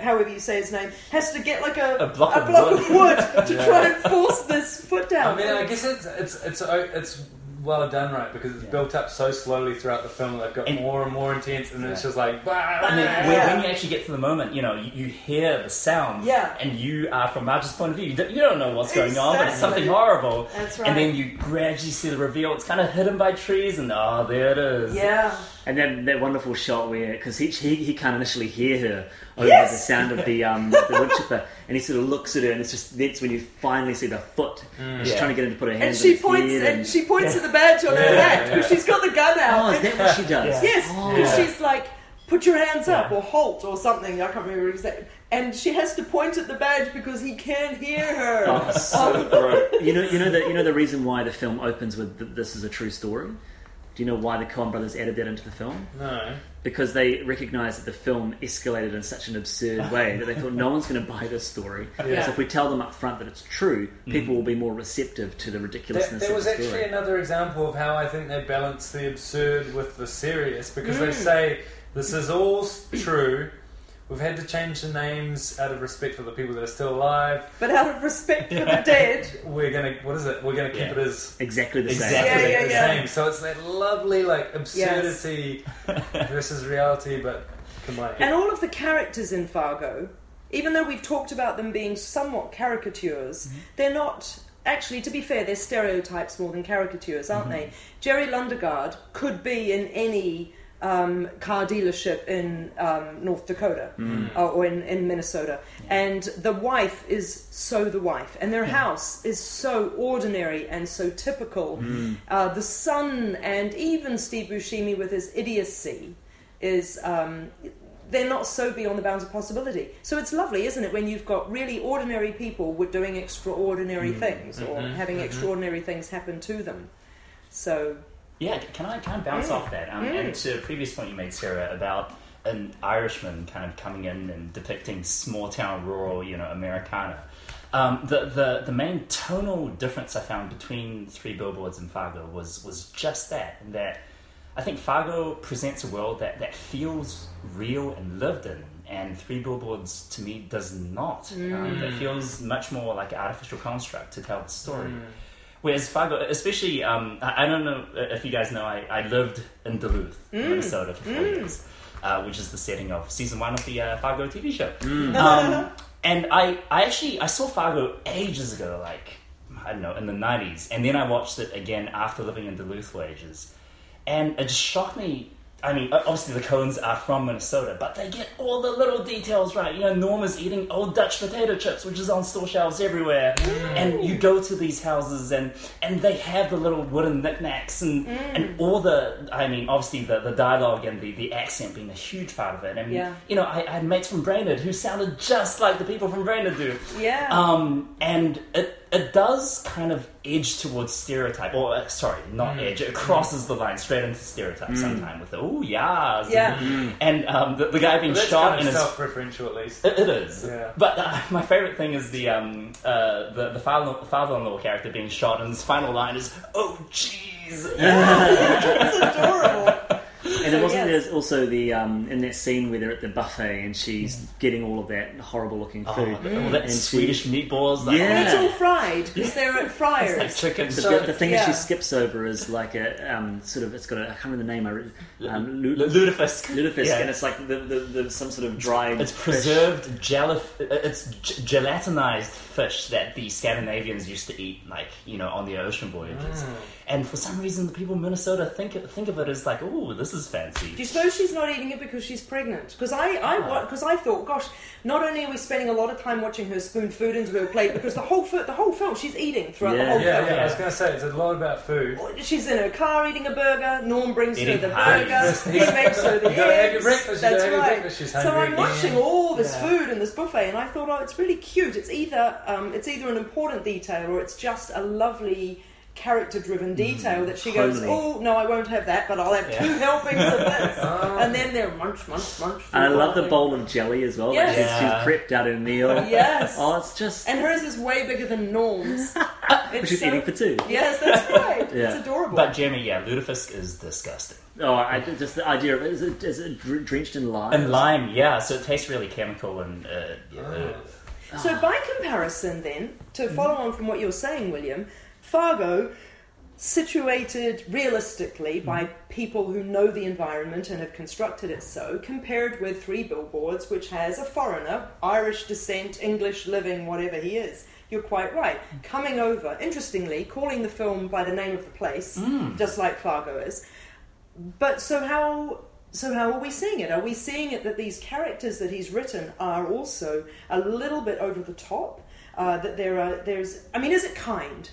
Speaker 4: However you say his name, has to get like a,
Speaker 3: A block of
Speaker 4: of wood to
Speaker 2: Yeah.
Speaker 4: try and force this foot down.
Speaker 2: I mean, I guess it's it's it's uh, it's well done, right? Because it's
Speaker 3: Yeah.
Speaker 2: built up so slowly throughout the film. They've got
Speaker 3: And-
Speaker 2: more and more intense, and then it's just like. Bah,
Speaker 3: And then
Speaker 4: Yeah.
Speaker 3: when, when you actually get to the moment, you know, you, you hear the sound,
Speaker 4: Yeah.
Speaker 3: and you are from Marge's point of view. You don't, you don't know what's going on, but it's something horrible.
Speaker 4: That's right.
Speaker 3: And then you gradually see the reveal. It's kind of hidden by trees, and oh, there it is.
Speaker 4: yeah,
Speaker 1: And then that wonderful shot where, because he, he he can't initially hear her over
Speaker 4: Yes!
Speaker 1: the sound of the um the wood chipper, and he sort of looks at her, and it's just that's when you finally see the foot. And she's
Speaker 3: Yeah.
Speaker 1: trying to get him to put her
Speaker 4: and she
Speaker 1: on
Speaker 4: points
Speaker 1: head
Speaker 4: and she points
Speaker 3: Yeah.
Speaker 4: at the badge on her
Speaker 2: Yeah,
Speaker 4: hat because
Speaker 2: yeah.
Speaker 4: she's got the gun out.
Speaker 1: Oh, is that what she does?
Speaker 3: Yeah.
Speaker 4: Yes,
Speaker 1: Oh.
Speaker 4: because
Speaker 3: Yeah.
Speaker 4: she's like, put your hands up
Speaker 3: Yeah.
Speaker 4: or halt or something. I can't remember exactly. And she has to point at the badge because he can't hear her.
Speaker 1: Oh, so great. You know, you know the you know the reason why the film opens with th- "This is a true story." Do you know why the Coen brothers added that into the film?
Speaker 2: No.
Speaker 1: Because they recognised that the film escalated in such an absurd way that they thought no one's going to buy this story.
Speaker 2: Yeah.
Speaker 1: So if we tell them up front that it's true, people will be more receptive to the
Speaker 2: There,
Speaker 1: ridiculousness
Speaker 2: there
Speaker 1: of
Speaker 2: was
Speaker 1: the
Speaker 2: actually
Speaker 1: story.
Speaker 2: another example of how I think they balance the absurd with the serious because
Speaker 4: Mm.
Speaker 2: they say this is all true. We've had to change the names out of respect for the people that are still alive.
Speaker 4: But out of respect for the dead,
Speaker 2: We're gonna what is it? We're gonna keep
Speaker 3: Yeah.
Speaker 2: it as
Speaker 1: Exactly the
Speaker 3: Exactly.
Speaker 1: same.
Speaker 4: Yeah, yeah,
Speaker 2: the
Speaker 4: yeah.
Speaker 2: same. So it's that lovely like absurdity versus reality, but combined.
Speaker 4: and all of the characters in Fargo, even though we've talked about them being somewhat caricatures, mm-hmm. they're not. Actually, to be fair, they're stereotypes more than caricatures, aren't mm-hmm. they? Jerry Lundegaard could be in any um, car dealership in um, North Dakota uh, or in, in Minnesota. And the wife is so the wife. And their house is so ordinary and so typical. Uh, the son and even Steve Buscemi with his idiocy is. Um, they're not so beyond the bounds of possibility. So it's lovely, isn't it, when you've got really ordinary people with doing extraordinary things or having extraordinary things happen to them. So
Speaker 3: Yeah, can I kind of bounce
Speaker 4: Mm.
Speaker 3: off that? Um,
Speaker 4: Mm.
Speaker 3: And to a previous point you made, Sarah, about an Irishman kind of coming in and depicting small town, rural, you know, Americana. Um, the, the the main tonal difference I found between Three Billboards and Fargo was was just that, and that I think Fargo presents a world that, that feels real and lived in, and Three Billboards to me does not. Um, it feels much more like an artificial construct to tell the story. Whereas Fargo, especially, um, I, I don't know if you guys know, I, I lived in Duluth, Minnesota for four years, uh, which is the setting of season one of the uh, Fargo TV show. Um, and I, I actually, I saw Fargo ages ago, like, I don't know, in the 90s. And then I watched it again after living in Duluth for ages. And it just shocked me. I mean, obviously the Coens are from Minnesota, but they get all the little details right. You know, Norma's eating Old Dutch potato chips, which is on store shelves everywhere. And you go to these houses, and and they have the little wooden knickknacks, and and all the. I mean, obviously the, the dialogue and the, the accent being a huge part of it. And
Speaker 4: Yeah.
Speaker 3: you know, I, I had mates from Brainerd who sounded just like the people from Brainerd do.
Speaker 4: yeah,
Speaker 3: Um, and it it does kind of edge towards stereotype, or uh, sorry, not edge. It crosses the line straight into stereotype sometime with the oh yeah,
Speaker 4: Yeah.
Speaker 3: and um, the, the guy being
Speaker 2: But that's
Speaker 3: shot
Speaker 2: kind
Speaker 3: in
Speaker 2: of
Speaker 3: his.
Speaker 2: self-referential at least.
Speaker 3: It, it is,
Speaker 2: Yeah.
Speaker 3: but uh, my favorite thing is the um uh the the father father-in-law character being shot, and his final line is oh jeez.
Speaker 4: it's adorable.
Speaker 1: And
Speaker 4: So,
Speaker 1: it wasn't
Speaker 4: yes.
Speaker 1: there's also the um, in that scene where they're at the buffet and she's getting all of that horrible looking
Speaker 3: Oh,
Speaker 1: food.
Speaker 3: all that
Speaker 1: And she-
Speaker 3: Swedish meatballs. Like,
Speaker 1: Yeah.
Speaker 4: It's all fried because they're at
Speaker 3: It's like chicken.
Speaker 1: The,
Speaker 2: So-
Speaker 1: the thing that she skips over is like a um, sort of it's got a I can't remember the name I re- um, lu-
Speaker 3: Lu- Lutefisk.
Speaker 1: lutefisk
Speaker 3: Yeah.
Speaker 1: and it's like the, the, the some sort of dried
Speaker 3: It's
Speaker 1: fish.
Speaker 3: preserved gelif- It's g- gelatinized fish that the Scandinavians used to eat, like you know, on the ocean voyages. And for some reason, the people in Minnesota think think of it as like, oh, this is fancy.
Speaker 4: Do you suppose she's not eating it because she's pregnant? Because I, I, because I thought, gosh, not only are we spending a lot of time watching her spoon food into her plate, because the whole, fi- the whole film she's eating throughout the whole
Speaker 2: Yeah,
Speaker 4: film.
Speaker 2: yeah. I was going to say it's a lot about food.
Speaker 4: She's in her car eating a burger. Norm brings
Speaker 3: Eating
Speaker 4: her the
Speaker 3: pies.
Speaker 4: burger. He makes her the
Speaker 2: You gotta have your
Speaker 4: eggs.
Speaker 2: breakfast, you
Speaker 4: That's
Speaker 2: gotta have your
Speaker 4: right.
Speaker 2: breakfast, she's
Speaker 4: So
Speaker 2: hungry
Speaker 4: I'm watching all this
Speaker 2: Yeah.
Speaker 4: food in this buffet, and I thought, oh, it's really cute. It's either um, it's either an important detail or it's just a lovely character-driven detail that she goes,
Speaker 1: Homely.
Speaker 4: "Oh no, I won't have that, but I'll have two helpings of this,"
Speaker 2: Oh.
Speaker 4: and then they're munch, munch, munch.
Speaker 1: And I love the bowl of jelly as well.
Speaker 4: Yes.
Speaker 1: She's,
Speaker 3: Yeah.
Speaker 1: she's prepped out her meal.
Speaker 4: Yes.
Speaker 1: Oh, it's just.
Speaker 4: And hers is way bigger than Norm's.
Speaker 1: which is
Speaker 4: so-
Speaker 1: eating for two.
Speaker 4: Yes, that's right.
Speaker 1: Yeah.
Speaker 4: It's adorable.
Speaker 3: But Jeremy, yeah, Lutefisk is disgusting.
Speaker 1: Oh, I, just the idea of it is it, is it dr- drenched in lime?
Speaker 3: And lime, yeah, so it tastes really chemical and uh, yeah, uh,
Speaker 4: So, by comparison, then, to follow on from what you're saying, William, Fargo, situated realistically hmm. by people who know the environment and have constructed it so, compared with Three Billboards, which has a foreigner, Irish descent, English living, whatever he is. You're quite right. Hmm. Coming over, interestingly, calling the film by the name of the place, hmm. just like Fargo is. But so how so how are we seeing it? Are we seeing it that these characters that he's written are also a little bit over the top? Uh, that there are there's I mean, is it kind?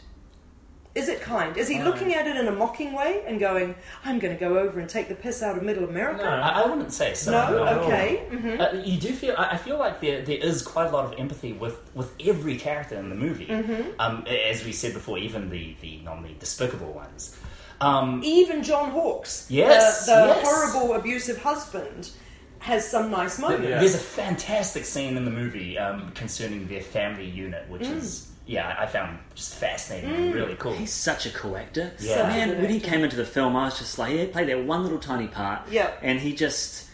Speaker 4: Is it kind? Is he
Speaker 2: Kind.
Speaker 4: looking at it in a mocking way and going, "I'm going to go over and take the piss out of Middle America"?
Speaker 2: No.
Speaker 3: I, I wouldn't say so.
Speaker 4: No?
Speaker 2: all.
Speaker 4: okay. hmm
Speaker 3: Uh, you do feel. I I feel like there there is quite a lot of empathy with, with every character in the movie.
Speaker 4: Mm-hmm.
Speaker 3: Um, as we said before, even the the normally despicable ones. Um,
Speaker 4: Even John Hawkes,
Speaker 3: Yes,
Speaker 4: the, the
Speaker 3: yes.
Speaker 4: horrible abusive husband, has some nice moments.
Speaker 3: There's a fantastic scene in the movie um, concerning their family unit, which
Speaker 4: Mm.
Speaker 3: is yeah, I found just fascinating and really cool.
Speaker 1: He's such a cool actor.
Speaker 3: Yeah.
Speaker 4: Such a
Speaker 1: Man,
Speaker 4: good
Speaker 1: when he
Speaker 4: actor.
Speaker 1: came into the film, I was just like, he played that one little tiny part.
Speaker 4: Yeah.
Speaker 1: And he just.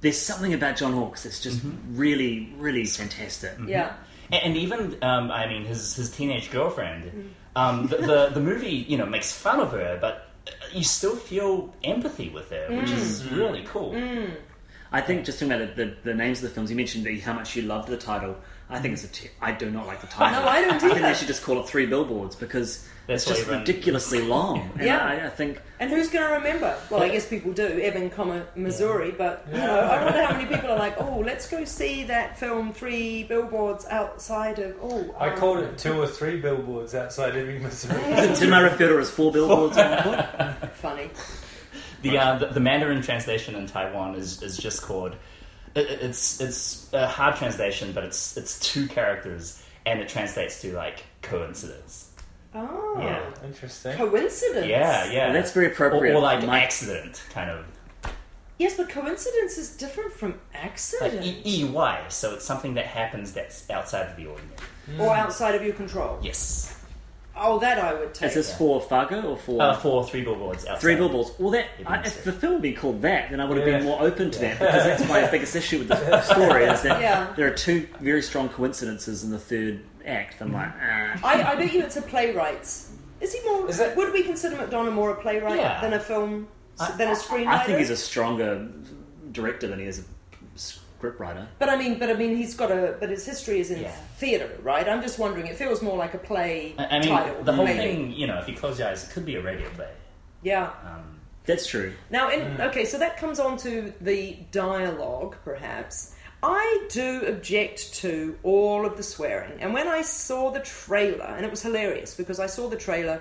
Speaker 1: There's something about John Hawkes that's just
Speaker 3: Mm-hmm.
Speaker 1: really, really fantastic.
Speaker 4: Yeah.
Speaker 3: And, and even, um, I mean, his his teenage girlfriend. Um, the, the the movie, you know, makes fun of her, but you still feel empathy with her, which is
Speaker 4: Mm.
Speaker 3: really cool.
Speaker 1: I think just talking about the, the, the names of the films, you mentioned the, how much you loved the title. I think it's a. Te- I do not like the title.
Speaker 4: No, I don't either.
Speaker 1: I think they should just call it Three Billboards because
Speaker 3: That's
Speaker 1: it's just
Speaker 3: everyone-
Speaker 1: ridiculously long. And
Speaker 4: Yeah.
Speaker 1: I, I think
Speaker 4: And who's going to remember? Well, I guess people do, Ebbing, comma, Missouri, but you know, I wonder how many people are like, oh, let's go see that film, Three Billboards Outside of. Oh,
Speaker 2: I
Speaker 4: um,
Speaker 2: called it two or three billboards outside Ebbing, Missouri.
Speaker 1: did I refer to it as four billboards on the?
Speaker 4: Funny.
Speaker 3: The, uh, the the Mandarin translation in Taiwan is, is just called. It, it's it's a hard translation, but it's it's two characters, and it translates to like coincidence.
Speaker 4: Oh,
Speaker 3: Yeah.
Speaker 2: Interesting.
Speaker 4: coincidence.
Speaker 3: Yeah, yeah.
Speaker 1: Well, that's very appropriate.
Speaker 3: or like
Speaker 1: my-
Speaker 3: accident, kind of
Speaker 4: Yes, but coincidence is different from
Speaker 3: like
Speaker 4: accident
Speaker 3: E E Y. So it's something that happens that's outside of the ordinary.
Speaker 4: or outside of your control.
Speaker 3: Yes.
Speaker 4: Oh, that I would take.
Speaker 1: Is this
Speaker 3: Yeah.
Speaker 1: for Fargo or for
Speaker 3: Uh, for three billboards outside.
Speaker 1: Three Billboards? Well, that
Speaker 3: It
Speaker 1: I, if the film had been called that, then I would have
Speaker 2: Yeah.
Speaker 1: been more open to that because that's my biggest issue with the story is that
Speaker 4: Yeah.
Speaker 1: there are two very strong coincidences in the third act. I'm like, ah.
Speaker 4: I, I bet you it's a playwright's. Is he more?
Speaker 2: Is it-
Speaker 4: Would we consider McDonagh more a playwright
Speaker 3: Yeah.
Speaker 4: than a film
Speaker 3: I-
Speaker 4: than a screenwriter?
Speaker 1: I think he's a stronger director than he is a scriptwriter.
Speaker 4: But I mean, but I mean, he's got a. But his history is in
Speaker 3: Yeah.
Speaker 4: theatre, right? I'm just wondering. It feels more like a play
Speaker 3: I, I mean,
Speaker 4: title.
Speaker 3: the whole
Speaker 4: maybe.
Speaker 3: thing, you know, if you close your eyes, it could be a radio play.
Speaker 4: Yeah.
Speaker 3: Um,
Speaker 1: That's true.
Speaker 4: Now, in, okay, so that comes on to the dialogue, perhaps. I do object to all of the swearing. And when I saw the trailer, and it was hilarious because I saw the trailer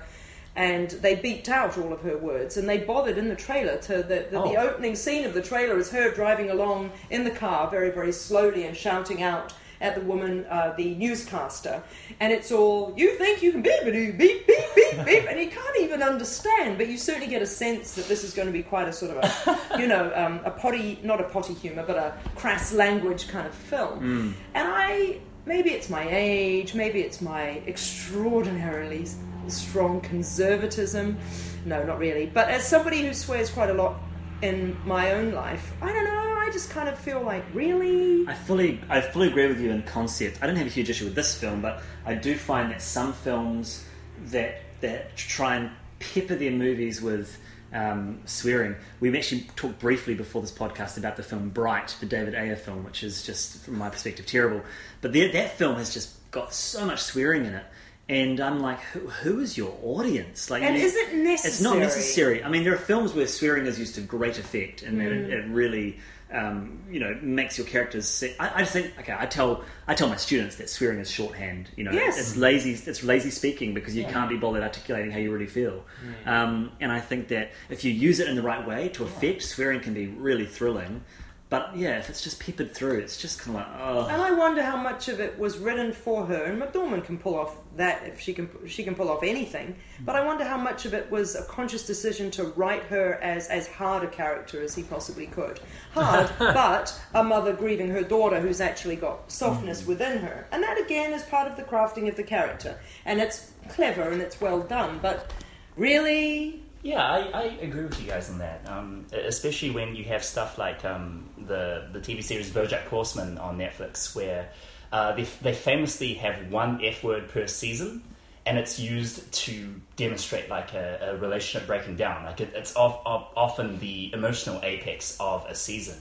Speaker 4: and they beeped out all of her words and they bothered in the trailer to the, the, the
Speaker 3: Oh.
Speaker 4: opening scene of the trailer is her driving along in the car very, very slowly and shouting out at the woman, uh, the newscaster, and it's all you think you can beep beep beep beep beep beep, and you can't even understand. But you certainly get a sense that this is going to be quite a sort of a, you know, um, a potty, not a potty humour, but a crass language kind of film. And I, maybe it's my age, maybe it's my extraordinarily strong conservatism. No, not really. But as somebody who swears quite a lot in my own life, I don't know. I just kind of feel like, really?
Speaker 1: I fully, I fully agree with you in concept. I don't have a huge issue with this film, but I do find that some films that that try and pepper their movies with um, swearing. We actually talked briefly before this podcast about the film Bright, the David Ayer film, which is just, from my perspective, terrible. But the, that film has just got so much swearing in it. And I'm like, who, who is your audience? Like,
Speaker 4: And
Speaker 1: you-
Speaker 4: is it necessary?
Speaker 1: It's not necessary. I mean, there are films where swearing is used to great effect, and
Speaker 4: Mm.
Speaker 1: it, it really, um, you know, makes your characters. I, I just think, okay, I tell I tell my students that swearing is shorthand. You know,
Speaker 4: Yes.
Speaker 1: it's lazy. It's lazy speaking because you can't be bothered articulating how you really feel. Um, and I think that if you use it in the right way to effect, swearing can be really thrilling. But yeah, if it's just peppered through, it's just kind of like oh.
Speaker 4: And I wonder how much of it was written for her. And McDormand can pull off that if she can. She can pull off anything. But I wonder how much of it was a conscious decision to write her as as hard a character as he possibly could. Hard, but a mother grieving her daughter who's actually got softness mm. within her. And that again is part of the crafting of the character. And it's clever and it's well done. But really,
Speaker 3: Yeah, I, I agree with you guys on that. Um, especially when you have stuff like um, the the TV series BoJack Horseman on Netflix, where uh, they they famously have one F word per season, and it's used to demonstrate like a, a relationship breaking down. Like it, it's of, of, often the emotional apex of a season,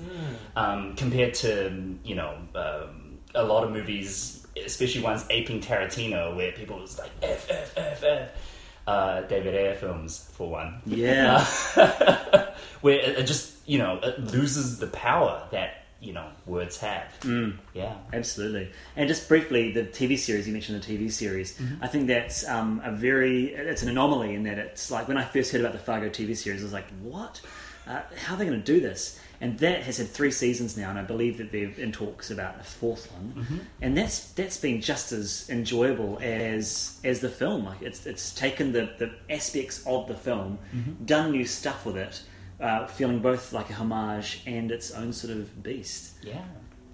Speaker 3: um, compared to you know um, a lot of movies, especially ones aping Tarantino, where people is like F F F F. Uh, David Ayer films, for one.
Speaker 1: Yeah.
Speaker 3: where it, it just you know it loses the power that you know words have. Mm. Yeah,
Speaker 1: Absolutely. And just briefly, the TV series, you mentioned the TV series, I think that's um, a very, it's an anomaly in that it's like when I first heard about the Fargo TV series, I was like, what? Uh, how are they going to do this? And that has had three seasons now, and I believe that they're in talks about a fourth one. And that's that's been just as enjoyable as as the film. Like it's it's taken the, the aspects of the film, done new stuff with it, uh, feeling both like a homage and its own sort of beast.
Speaker 3: yeah,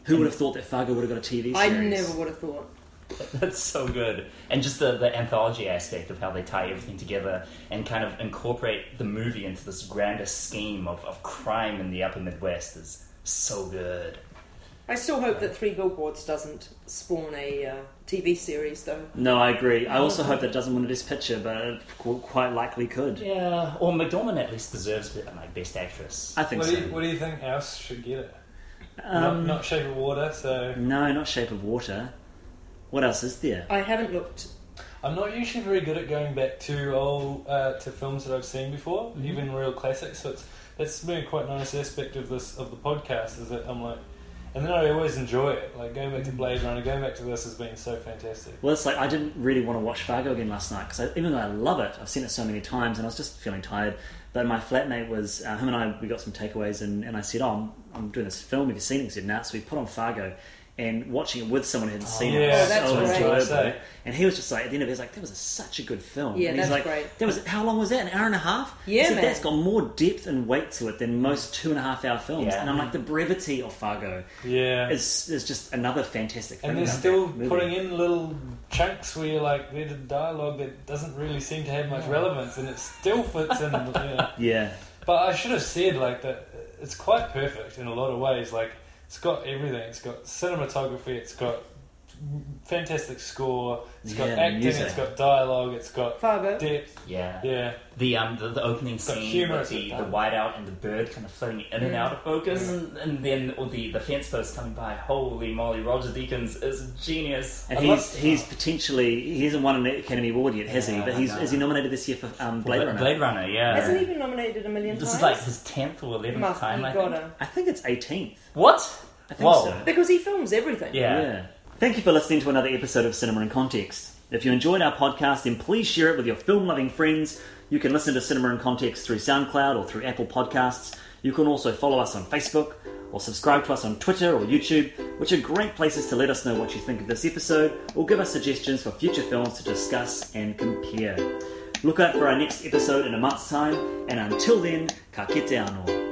Speaker 1: Who would have thought that Fargo would have got a TV series?
Speaker 4: I never would have thought.
Speaker 3: that's so good. And just the the anthology aspect of how they tie everything together and kind of incorporate the movie into this grander scheme of, of crime in the Upper Midwest is so good.
Speaker 4: I still hope that Three Billboards doesn't spawn a uh, TV series, though.
Speaker 1: No, I agree. I also hope that it doesn't win a Best Picture, but it qu- quite likely could.
Speaker 3: Yeah, or McDormand at least deserves like best actress.
Speaker 1: I think
Speaker 2: What
Speaker 1: so.
Speaker 2: do, you, what do you think else should get it?
Speaker 1: Um,
Speaker 2: not, not Shape of Water, so
Speaker 1: No, not Shape of Water. What else is there?
Speaker 4: I haven't looked.
Speaker 2: I'm not usually very good at going back to old uh, to films that I've seen before,
Speaker 1: Mm-hmm.
Speaker 2: even real classics. So it's that's been a quite nice aspect of this of the podcast is that I'm like, and then I always enjoy it. Like going back to Blade Runner, going back to this has been so fantastic.
Speaker 1: Well, it's like I didn't really want to watch Fargo again last night because even though I love it, I've seen it so many times, and I was just feeling tired. But my flatmate was uh, him and I. We got some takeaways, and, and I said, "Oh, I'm, I'm doing this film. Have you seen it?" He said, "Nah." So we put on Fargo, and watching it with someone who hadn't oh, seen it
Speaker 2: yeah,
Speaker 1: was
Speaker 4: that's
Speaker 1: so
Speaker 4: great.
Speaker 1: enjoyable.
Speaker 2: Say.
Speaker 1: And he was just like, at the end of it, he was like, "That was a, such a good film."
Speaker 4: Yeah,
Speaker 1: and he's
Speaker 4: that's
Speaker 1: like,
Speaker 4: great.
Speaker 1: That was how long was that? An hour and a half?
Speaker 4: Yeah,
Speaker 1: he said,
Speaker 4: man.
Speaker 1: That's got more depth and weight to it than most two and a half hour films.
Speaker 3: Yeah.
Speaker 1: And I'm like, the brevity of Fargo
Speaker 2: Yeah,
Speaker 1: is is just another fantastic thing.
Speaker 2: and they're still putting in little chunks where you're like there's a dialogue that doesn't really seem to have much relevance, and it still fits in. You know.
Speaker 1: Yeah.
Speaker 2: But I should have said like that. It's quite perfect in a lot of ways. Like it's got everything. It's got cinematography. It's got fantastic score. It's got
Speaker 1: Yeah,
Speaker 2: acting.
Speaker 1: music.
Speaker 2: It's got dialogue. It's got
Speaker 4: Fargo.
Speaker 2: depth.
Speaker 3: Yeah.
Speaker 2: Yeah,
Speaker 3: The um the, the opening
Speaker 2: It's got
Speaker 3: scene
Speaker 2: humour,
Speaker 3: with
Speaker 2: it's
Speaker 3: the,
Speaker 2: got
Speaker 3: the
Speaker 2: fun.
Speaker 3: whiteout and the bird kind of floating in and
Speaker 4: Mm.
Speaker 3: out of focus, and, and then all the the fence post coming by. Holy moly, Roger Deakins is a genius.
Speaker 1: And
Speaker 2: I
Speaker 1: he's
Speaker 2: love-
Speaker 1: he's potentially he hasn't won an Academy Award yet, has he?
Speaker 3: Yeah,
Speaker 1: But he's
Speaker 3: no.
Speaker 1: is he nominated this year for um, Blade Runner?
Speaker 3: Blade Runner, yeah.
Speaker 4: Hasn't he been nominated a million
Speaker 3: This
Speaker 4: times?
Speaker 3: is like his tenth or eleventh
Speaker 4: Must
Speaker 3: time.
Speaker 4: be
Speaker 3: I think.
Speaker 4: gotta.
Speaker 1: I think it's 18th.
Speaker 3: What?
Speaker 1: I think
Speaker 3: Whoa.
Speaker 1: so.
Speaker 4: Because he films everything.
Speaker 3: Yeah.
Speaker 1: Thank you for listening to another episode of Cinema in Context. If you enjoyed our podcast, then please share it with your film loving friends. You can listen to Cinema in Context through SoundCloud or through Apple Podcasts. You can also follow us on Facebook or subscribe to us on Twitter or YouTube, which are great places to let us know what you think of this episode or give us suggestions for future films to discuss and compare. Look out for our next episode in a month's time, and until then, ka kite anō.